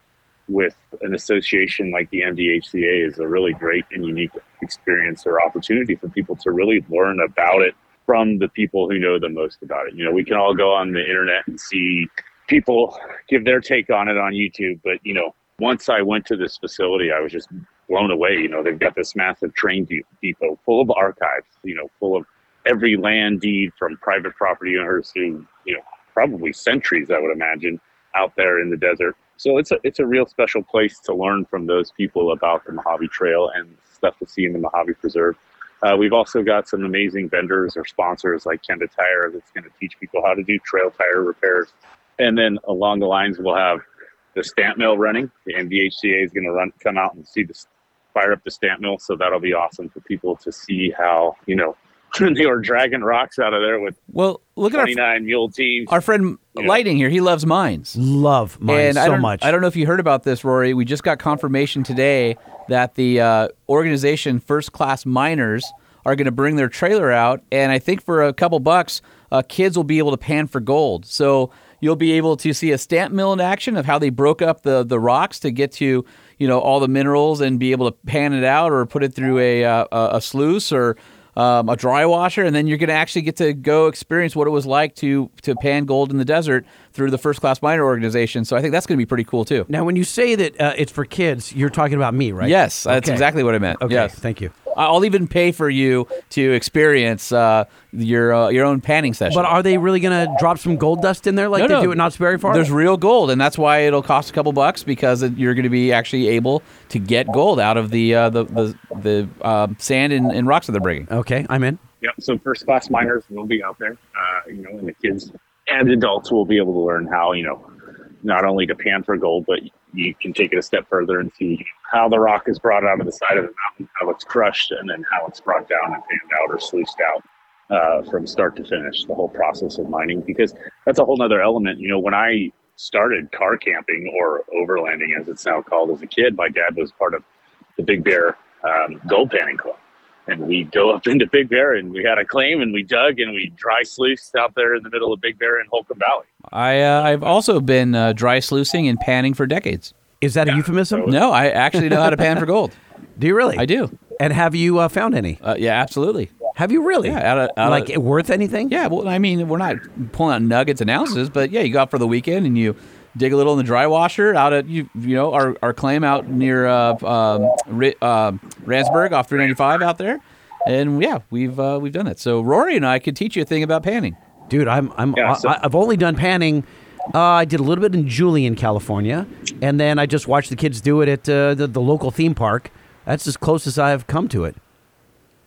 with an association like the MDHCA is a really great and unique experience or opportunity for people to really learn about it from the people who know the most about it. You know, we can all go on the internet and see people give their take on it on YouTube, but you know, once I went to this facility, I was just blown away. You know, they've got this massive train depot full of archives, you know, full of every land deed from private property owners you know, probably centuries, I would imagine, out there in the desert. So it's a it's a real special place to learn from those people about the Mojave Trail and stuff to see in the Mojave Preserve. Uh, we've also got some amazing vendors or sponsors like Kenda Tire that's going to teach people how to do trail tire repairs. And then along the lines, we'll have the stamp mill running. The MDHCA is going to run come out and see the fire up the stamp mill. So that'll be awesome for people to see how you know they were dragging rocks out of there with Well, look at our 29 mule teams. Our friend You know. Lightning here, he loves mines. love mines and I so don't, much. I don't know if you heard about this, Rory. We just got confirmation today that the uh, organization First Class Miners are going to bring their trailer out, and I think for a couple bucks, uh, kids will be able to pan for gold. So you'll be able to see a stamp mill in action of how they broke up the the rocks to get to you know all the minerals and be able to pan it out or put it through a uh, a a sluice or um, a dry washer, and then you're going to actually get to go experience what it was like to to pan gold in the desert through the First Class Miner organization. So I think that's going to be pretty cool too. Now, when you say that uh, it's for kids, you're talking about me, right? Yes, that's Okay. exactly what I meant. Okay, Yes. thank you. I'll even pay for you to experience uh, your uh, your own panning session. But are they really going to drop some gold dust in there like No, they no. do at Knott's Berry Farm? There's real gold, and that's why it'll cost a couple bucks because it, you're going to be actually able to get gold out of the uh, the the, the uh, sand and, and rocks that they're bringing. Okay, I'm in. Yep. So first class miners will be out there, uh, you know, and the kids and adults will be able to learn how, you know, not only to pan for gold, but you can take it a step further and see how the rock is brought out of the side of the mountain, how it's crushed, and then how it's brought down and panned out or sluiced out uh, from start to finish, the whole process of mining. Because that's a whole other element. You know, when I started car camping or overlanding, as it's now called, as a kid, my dad was part of the Big Bear um, Gold Panning Club and we go up into Big Bear and we had a claim and we dug and we dry sluiced out there in the middle of Big Bear in Holcomb Valley. I uh, I've also been uh, dry sluicing and panning for decades. Is that a euphemism? No, I actually know how to pan for gold. Do you really? I do. And have you uh, found any? Uh, yeah, absolutely. Have you really? Yeah, out of, out like of, worth anything? Yeah, well, I mean, we're not pulling out nuggets and ounces, but yeah, you go out for the weekend and you dig a little in the dry washer out at you you know our, our claim out near uh, um, Ri- uh, Randsburg off 395 out there, and yeah, we've uh, we've done it. So Rory and I could teach you a thing about panning. Dude, I'm I'm Yeah, so- I, I've only done panning. Uh, I did a little bit in Julian, California, and then I just watched the kids do it at uh, the, the local theme park. That's as close as I've come to it.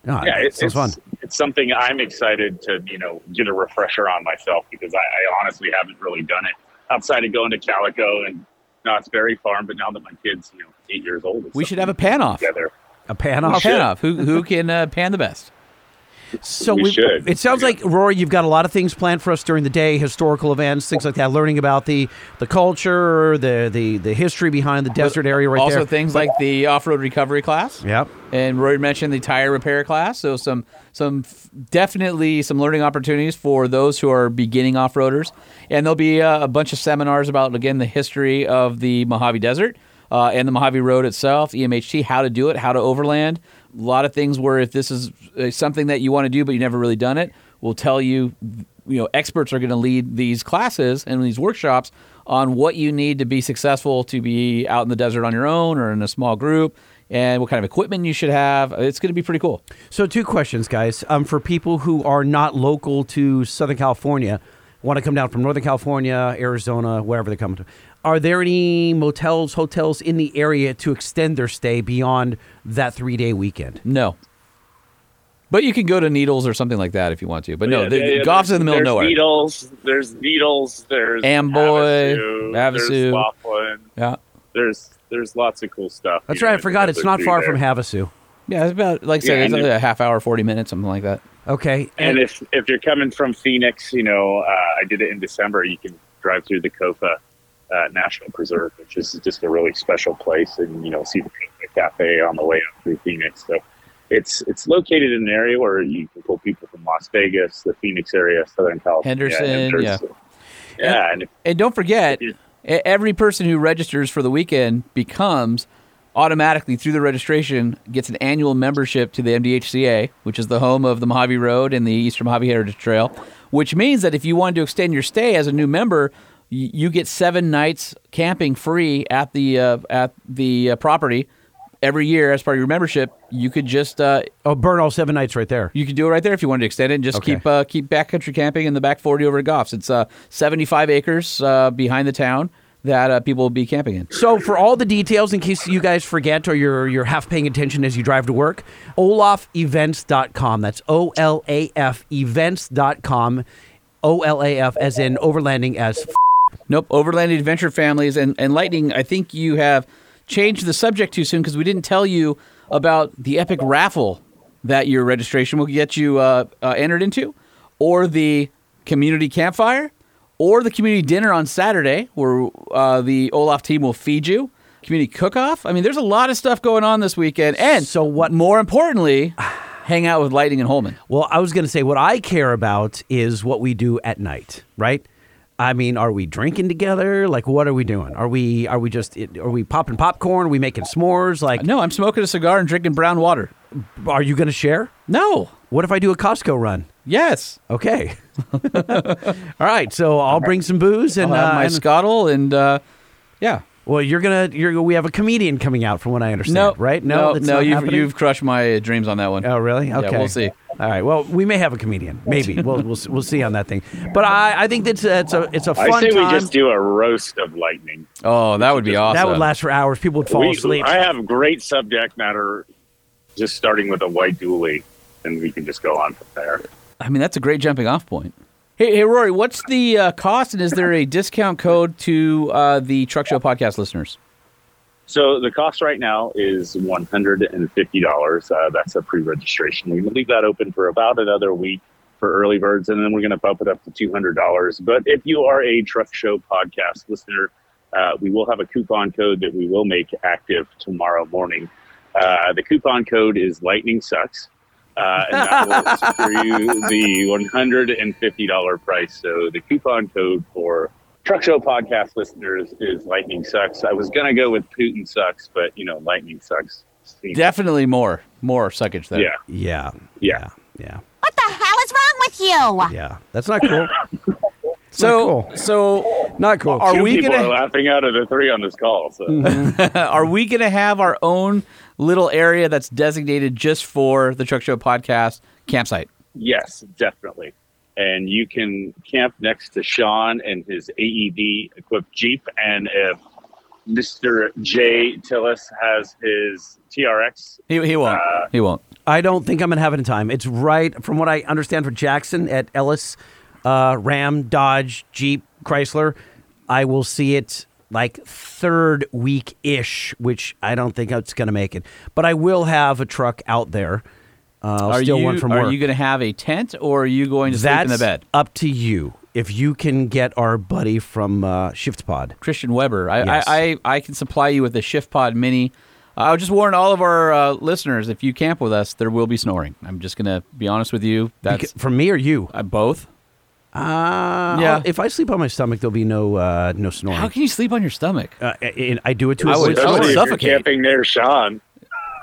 No, yeah, it it, it's, fun. it's something I'm excited to, you know, get a refresher on myself because I, I honestly haven't really done it outside of going to Calico and Knott's Berry Farm. But now that my kid's, you know, eight years old, We should have a pan off. together. A pan off. pan off. Who who can uh, pan the best? So We we should. It sounds like Rory, you've got a lot of things planned for us during the day, historical events, things like that. Learning about the the culture, the the the history behind the desert area right also there. things like the off-road recovery class. Yep. And Rory mentioned the tire repair class, so some some definitely some learning opportunities for those who are beginning off-roaders. And there'll be uh, a bunch of seminars about again the history of the Mojave Desert uh, and the Mojave Road itself, EMHT, how to do it, how to overland. A lot of things where if this is uh, something that you want to do but you've never really done it, we'll tell you. You know, experts are going to lead these classes and these workshops on what you need to be successful to be out in the desert on your own or in a small group and what kind of equipment you should have. It's going to be pretty cool. So two questions, guys. Um, for people who are not local to Southern California, want to come down from Northern California, Arizona, wherever they're coming to, are there any motels, hotels in the area to extend their stay beyond that three day weekend? No. But you can go to Needles or something like that if you want to. But no, Yeah, the, yeah, yeah, golf's in the middle of there's nowhere. Needles, there's Needles, there's Amboy, Havasu, Havasu. there's Laughlin. Yeah. There's there's lots of cool stuff. That's right. I forgot. It's not far there. from Havasu. Yeah, it's about, like I said, Yeah, it's and only a half hour, 40 minutes, something like that. Okay. And if if you're coming from Phoenix, you know, uh, I did it in December. You can drive through the Kofa uh, National Preserve, which is just a really special place, and you know, see the Kofa Cafe on the way up through Phoenix. So it's it's located in an area where you can pull people from Las Vegas, the Phoenix area, Southern California, Henderson, and yeah. yeah, and if, And don't forget, every person who registers for the weekend becomes automatically through the registration gets an annual membership to the MDHCA, which is the home of the Mojave Road and the Eastern Mojave Heritage Trail. Which means that if you wanted to extend your stay as a new member, you get seven nights camping free at the uh, at the uh, property every year as part of your membership. You could just uh, oh burn all seven nights right there. You could do it right there if you wanted to extend it and just Okay. keep uh, keep backcountry camping in the back forty over at Goffs. It's uh, seventy five acres uh, behind the town that uh, people will be camping in. So for all the details, in case you guys forget or you're you're half paying attention as you drive to work, olafevents.com. That's O L A F events.com. O L A F as in overlanding as f- Nope, overlanding adventure families and and lightning. I think you have changed the subject too soon because we didn't tell you about the epic raffle that your registration will get you uh, uh, entered into, or the community campfire, or the community dinner on Saturday where uh, the Olaf team will feed you. Community cook-off. I mean, there's a lot of stuff going on this weekend, and so what? More importantly, hang out with Lightning and Holman. Well, I was going to say what I care about is what we do at night, right? I mean, are we drinking together? Like, what are we doing? Are we are we just are we popping popcorn? Are we making s'mores? Like, no, I'm smoking a cigar and drinking brown water. Are you going to share? No, What if I do a Costco run? Yes. Okay. All right. So I'll bring some booze and have uh, my and- scuttle and uh, yeah. Well, you're gonna you're we have a comedian coming out from what I understand. No, right? no, that's no. You've happening? you've crushed my uh, dreams on that one. Oh, really? Yeah, Okay. we'll see. All right. Well, we may have a comedian. Maybe we'll we'll, we'll see on that thing. But I, I think that's a, it's a it's a fun I say time. we just do a roast of lightning. Oh, that would be awesome. That would last for hours. People would fall We- asleep. I have great subject matter, just starting with a white dually, and we can just go on from there. I mean, that's a great jumping off point. Hey, hey, Rory, what's the uh, cost, and is there a discount code to uh, the Truck Show podcast listeners? So the cost right now is one hundred and fifty dollars. Uh, that's a pre-registration. We leave that open for about another week for early birds, and then we're going to bump it up to two hundred dollars. But if you are a Truck Show podcast listener, uh, we will have a coupon code that we will make active tomorrow morning. Uh, the coupon code is Lightning Sucks. Uh, and that will secure you the one hundred and fifty dollar price. So the coupon code for Truck Show podcast listeners is Lightning Sucks. I was gonna go with Putin Sucks, but you know, Lightning Sucks. seems- Definitely more, more suckage there. Yeah. yeah. Yeah. Yeah. What the hell is wrong with you? Yeah. That's not cool. So, cool. so Not cool. Are Two we people gonna- are laughing out of the three on this call? So are we going to have our own little area that's designated just for the Truck Show podcast campsite? yes, definitely. And you can camp next to Sean and his AED equipped Jeep. And if Mr. Jay Tillis has his TRX, He, he won't. Uh, he won't. I don't think I'm gonna have it in time. It's right from what I understand for Jackson at Ellis, uh, Ram, Dodge, Jeep, Chrysler. I will see it like third week ish, which I don't think it's gonna make it. But I will have a truck out there. Uh, I'll Are steal you, one from are work. you going to have a tent or are you going to sleep in the bed? up to you. If you can get our buddy from uh, Shift Pod. Christian Weber. I, Yes. I, I, I can supply you with a Shift Pod Mini. I'll just warn all of our uh, listeners: if you camp with us, there will be snoring. I'm just gonna be honest with you. That's Beca- from me or you? uh, both. Uh, Yeah. I'll- If I sleep on my stomach, there'll be no uh, no snoring. How can you sleep on your stomach? uh, and I do it to I would- I would snoring. you're suffocate. camping near Sean.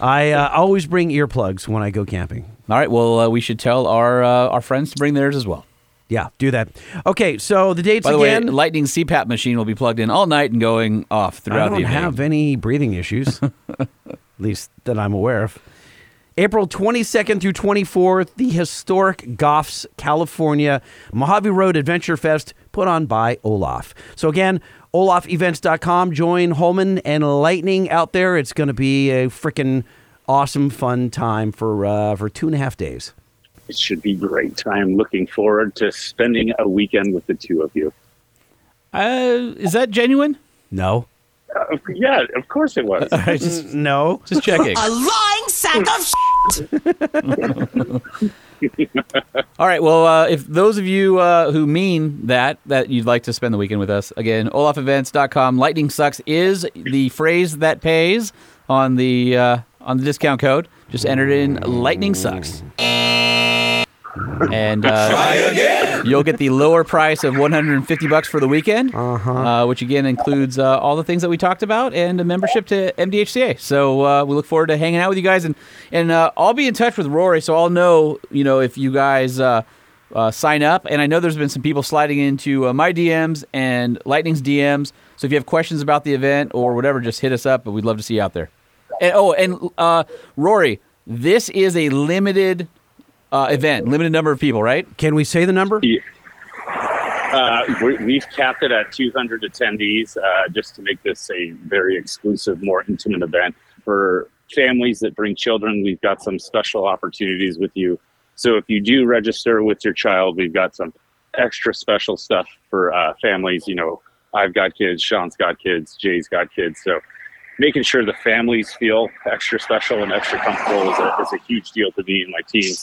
I uh, always bring earplugs when I go camping. All right. Well, uh, we should tell our uh, our friends to bring theirs as well. Yeah, do that. Okay, so the dates By the again. way, Lightning CPAP machine will be plugged in all night and going off throughout the. I throughout don't the have any breathing issues, at least that I'm aware of. April 22nd through 24th, the historic Goffs, California Mojave Road Adventure Fest put on by Olaf. So again, olafevents.com. Join Holman and Lightning out there. It's going to be a freaking awesome, fun time for uh, for two and a half days. It should be great. I'm looking forward to spending a weekend with the two of you. Uh, is that genuine? No, Uh, yeah, of course it was. just, no. just checking. A lying sack of shit. All right. Well, uh, if those of you uh, who mean that that you'd like to spend the weekend with us, again, olafevents.com. Lightning sucks is the phrase that pays on the uh, on the discount code. Just enter it in lightning sucks. And uh, you'll get the lower price of 150 bucks for the weekend, uh which again includes uh, all the things that we talked about and a membership to MDHCA. So uh, we look forward to hanging out with you guys, and and uh, I'll be in touch with Rory, so I'll know you know if you guys uh, uh, sign up. And I know there's been some people sliding into uh, my DMs and Lightning's DMs. So if you have questions about the event or whatever, just hit us up. But we'd love to see you out there. And oh, and uh, Rory, this is a limited uh, event, limited number of people, right? Can we say the number? Uh, we, we've capped it at 200 attendees uh, just to make this a very exclusive, more intimate event for families that bring children. We've got some special opportunities with you. So if you do register with your child, we've got some extra special stuff for uh, families. You know, I've got kids, Sean's got kids, Jay's got kids. So making sure the families feel extra special and extra comfortable is a, is a huge deal to me and my team.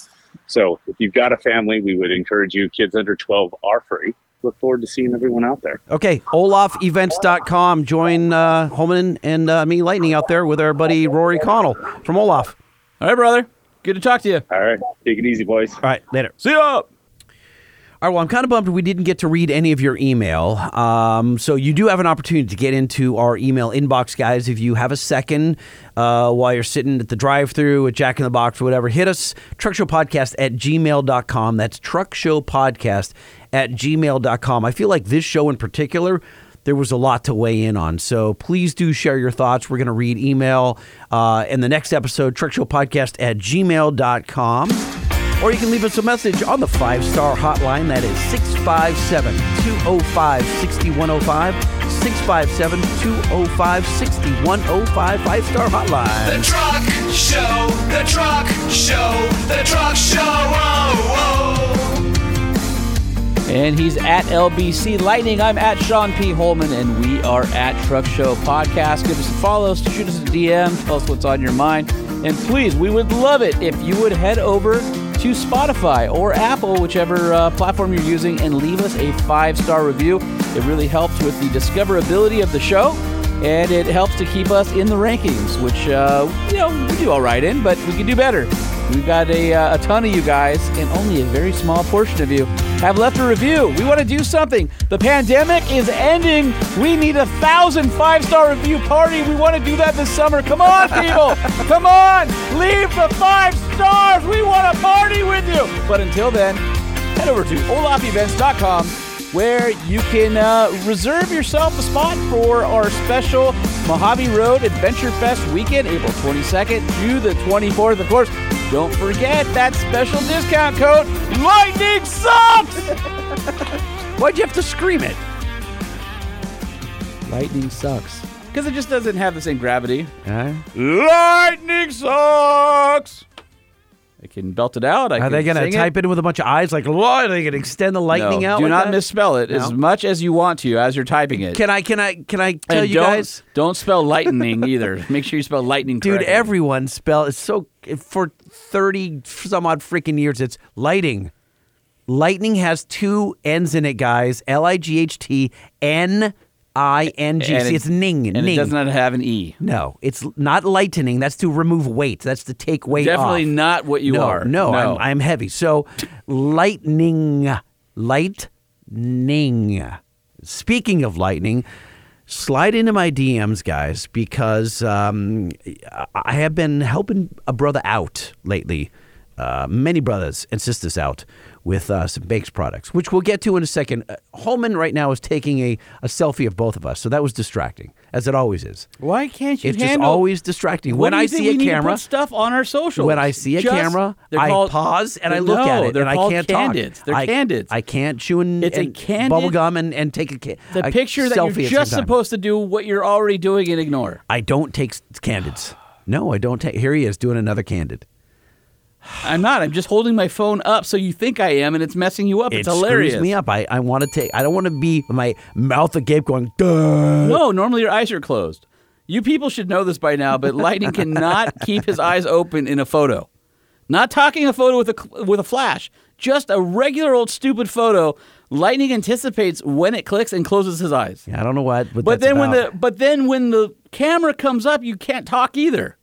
So if you've got a family, we would encourage you. Kids under 12 are free. Look forward to seeing everyone out there. Okay, olafevents.com. Join uh, Holman and uh, me, Lightning, out there with our buddy Rory Connell from Olaf. All right, brother. Good to talk to you. All right. Take it easy, boys. All right, later. See ya. All right, well, I'm kind of bummed we didn't get to read any of your email. Um, so you do have an opportunity to get into our email inbox, guys. If you have a second uh, while you're sitting at the drive through at Jack in the Box or whatever, hit us, truckshowpodcast at gmail.com. That's truckshowpodcast at gmail.com. I feel like this show in particular, there was a lot to weigh in on. So please do share your thoughts. We're going to read email uh, in the next episode, truckshowpodcast at gmail.com. Or you can leave us a message on the five star hotline. That is 657 205 6105. 657 205 6105. Five star hotline. The truck show, the truck show, the truck show. Oh, oh. And he's at LBC Lightning. I'm at Sean P. Holman, and we are at Truck Show Podcast. Give us a follow, shoot us a DM, tell us what's on your mind. And please, we would love it if you would head over to Spotify or Apple, whichever uh, platform you're using, and leave us a five star review. It really helps with the discoverability of the show. And it helps to keep us in the rankings, which, uh, you know, we do all right in, but we can do better. We've got a, uh, a ton of you guys, and only a very small portion of you have left a review. We want to do something. The pandemic is ending. We need a thousand five star review party. We want to do that this summer. Come on, people. Come on. Leave the five stars. We want to party with you. But until then, head over to olafevents.com where you can uh, reserve yourself a spot for our special Mojave Road Adventure Fest weekend, April 22nd through the 24th. Of course, don't forget that special discount code Lightning Sucks! Why'd you have to scream it? Lightning sucks. Because it just doesn't have the same gravity. Uh, Lightning sucks! I can belt it out. I are they going to type it in with a bunch of eyes? Like, what? Are they going to extend the lightning no, out? Do like not that? misspell it as much as you want to as you're typing it. Can I? Can I? Can I tell and you don't, guys? Don't spell lightning either. Make sure you spell lightning Dude, correctly. everyone spell it's so for 30 some odd freaking years it's lighting. Lightning has two N's in it, guys. L I G H T N I N G. See, it's ning. and ning. it does not have an E. No, it's not lightening. That's to remove weight. That's to take weight Definitely off. not what you no, are. No, No. I'm, I'm heavy. So, lightning, lightning. Speaking of lightning, slide into my DMs, guys, because um, I have been helping a brother out lately. Uh, many brothers and sisters out with uh, some baked products, which we'll get to in a second. Uh, Holman right now is taking a, a selfie of both of us, so that was distracting, as it always is. Why can't you It's just handle? always distracting. What when do you I think see we a need to camera, put stuff on our socials. when I see a Just- camera, they're I called- pause and I look No, at it, they're and I called can't candids. talk. They're I, candids. I can't chew and, It's a and candid- bubble gum and, and take a, ca- the a picture that selfie you're at just time. supposed to do what you're already doing and ignore. I don't take s- candids. No, I don't take. Here he is doing another candid. I'm not. I'm just holding my phone up so you think I am, and it's messing you up. It it's hilarious. screws me up. I, I want to take. I don't want to be my mouth agape going. Duh. No, normally your eyes are closed. You people should know this by now, but Lightning cannot keep his eyes open in a photo. Not talking a photo with a with a flash, just a regular old stupid photo. Lightning anticipates when it clicks and closes his eyes. I don't know what. But that's then when the but then when the camera comes up, you can't talk either.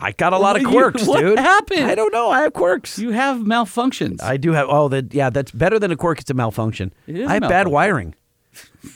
I got a lot of You- quirks, what dude. happened? I don't know. I have quirks. You have malfunctions. I do have. Oh, that yeah. That's better than a quirk. It's a malfunction. It is I have bad wiring.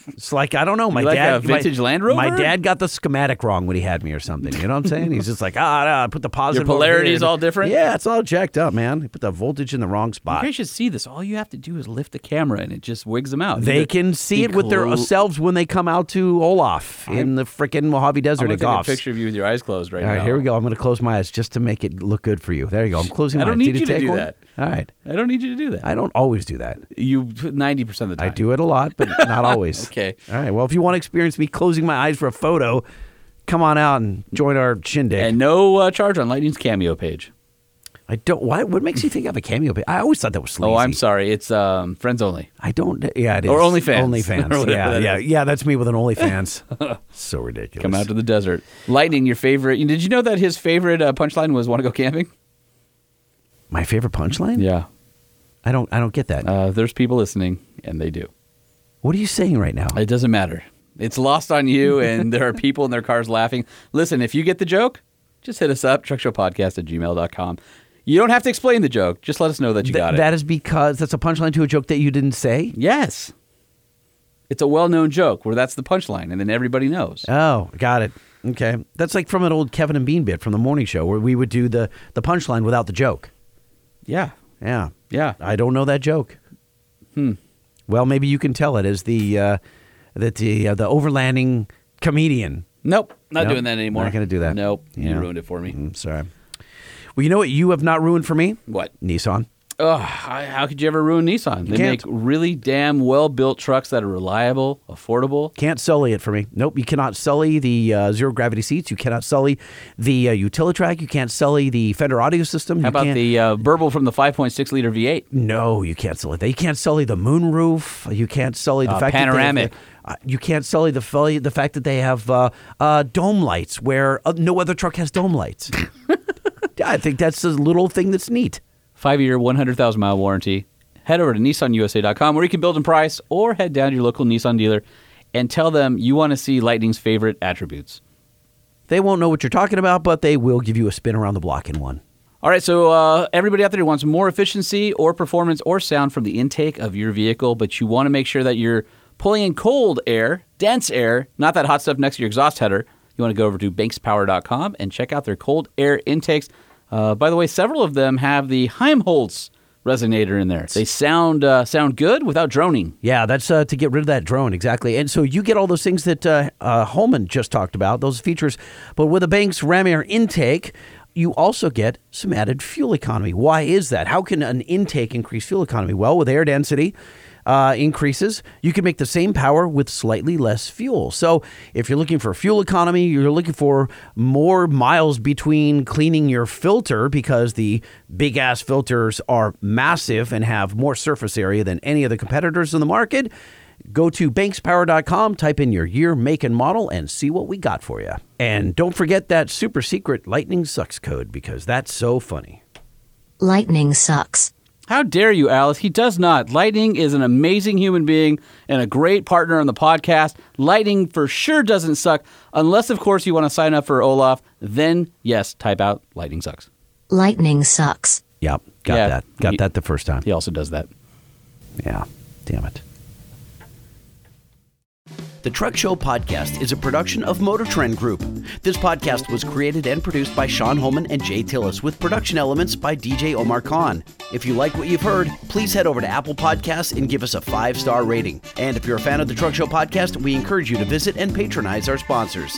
It's like I don't know. My like dad, a vintage my, Land Rover? My dad got the schematic wrong when he had me, or something. You know what I'm saying? He's just like, ah, nah, put the positive. over polarity is all different? Yeah, it's all jacked up, man. He put the voltage in the wrong You spot. guys should see this. All you have to do is lift the camera, and it just wigs them out. They You- can see you it with their selves when they come out to Olaf in the freaking Mojave I'm Desert gonna at take a picture of you with your eyes closed right All right, now. here we go. I'm going to close my eyes just to make it look good for you. There you go. I'm closing I don't need you to do one? that. All right. I don't need you to do that. I don't always do that. You ninety percent of the time. I do it a lot, but not always. Okay. All right. Well, if you want to experience me closing my eyes for a photo, come on out and join our shindig. And no uh, charge on Lightning's cameo page. I don't. Why? What makes you think I have a cameo? page? I always thought that was sleazy. Oh, I'm sorry. It's um, friends only. I don't. Yeah, it is. Or OnlyFans. OnlyFans. yeah, yeah, is. yeah. That's me with an OnlyFans. so ridiculous. Come out to the desert. Lightning, your favorite. Did you know that his favorite uh, punchline was "Want to go camping"? My favorite punchline. Yeah. I don't. I don't get that. Uh, there's people listening, and they do. what are you saying right now? It doesn't matter. It's lost on you, and there are people in their cars laughing. Listen, if you get the joke, just hit us up, truckshowpodcast at gmail.com. You don't have to explain the joke. Just let us know that you Th- got it. That is because that's a punchline to a joke that you didn't say. yes. It's a well-known joke where that's the punchline, and then everybody knows. Oh, got it. Okay, that's like from an old Kevin and Bean bit from the morning show where we would do the the punchline without the joke. Yeah. Yeah, Yeah. I don't know that joke. Hmm. Well, maybe you can tell it as the uh, that the uh, the overlanding comedian. Nope. Not Nope, doing that anymore. Not going to do that. Nope. Yeah. You ruined it for me. Mm, sorry. Well, you know what you have not ruined for me? What? Nissan. Ugh, how could you ever ruin Nissan? They can't. make really damn well built trucks that are reliable, affordable. Can't sully it for me. Nope. You cannot sully the uh, zero gravity seats. You cannot sully the uh, Utilitrack. You can't sully the Fender audio system. How you about can't, the uh, burble from the 5.6 liter V8? No, you can't sully that. You can't sully the moonroof. You can't sully the Uh, fact panoramic. That they have, uh, you can't sully the the fact that they have uh, uh, dome lights where uh, no other truck has dome lights. I think that's a little thing that's neat. Five year, 100,000 mile warranty. Head over to nissanusa.com where you can build and price, or head down to your local Nissan dealer and tell them you want to see Lightning's favorite attributes. They won't know what you're talking about, but they will give you a spin around the block in one. All right, so uh, everybody out there who wants more efficiency or performance or sound from the intake of your vehicle, but you want to make sure that you're pulling in cold air, dense air, not that hot stuff next to your exhaust header, you want to go over to bankspower.com and check out their cold air intakes. Uh, by the way, several of them have the Helmholtz resonator in there. They sound uh, sound good without droning. Yeah, that's uh, to get rid of that drone, exactly. And so you get all those things that uh, uh, Holman just talked about, those features. But with a Banks Ram Air intake, you also get some added fuel economy. Why is that? How can an intake increase fuel economy? Well, with air density uh, increases, you can make the same power with slightly less fuel. So if you're looking for fuel economy, you're looking for more miles between cleaning your filter because the big ass filters are massive and have more surface area than any of the competitors in the market. Go to bankspower.com, type in your year, make, and model, and see what we got for you. And don't forget that super secret Lightning Sucks code because that's so funny. Lightning sucks. How dare you, Alice? He does not. Lightning is an amazing human being and a great partner on the podcast. Lightning for sure doesn't suck, unless, of course, you want to sign up for Olaf. Then, yes, type out Lightning sucks. Lightning sucks. Yep, got Yeah, that. Got he- that the first time. He also does that. Yeah, damn it. The Truck Show podcast is a production of Motor Trend Group. This podcast was created and produced by Sean Holman and Jay Tillis with production elements by DJ Omar Khan. If you like what you've heard, please head over to Apple Podcasts and give us a five star rating. And if you're a fan of the Truck Show podcast, we encourage you to visit and patronize our sponsors.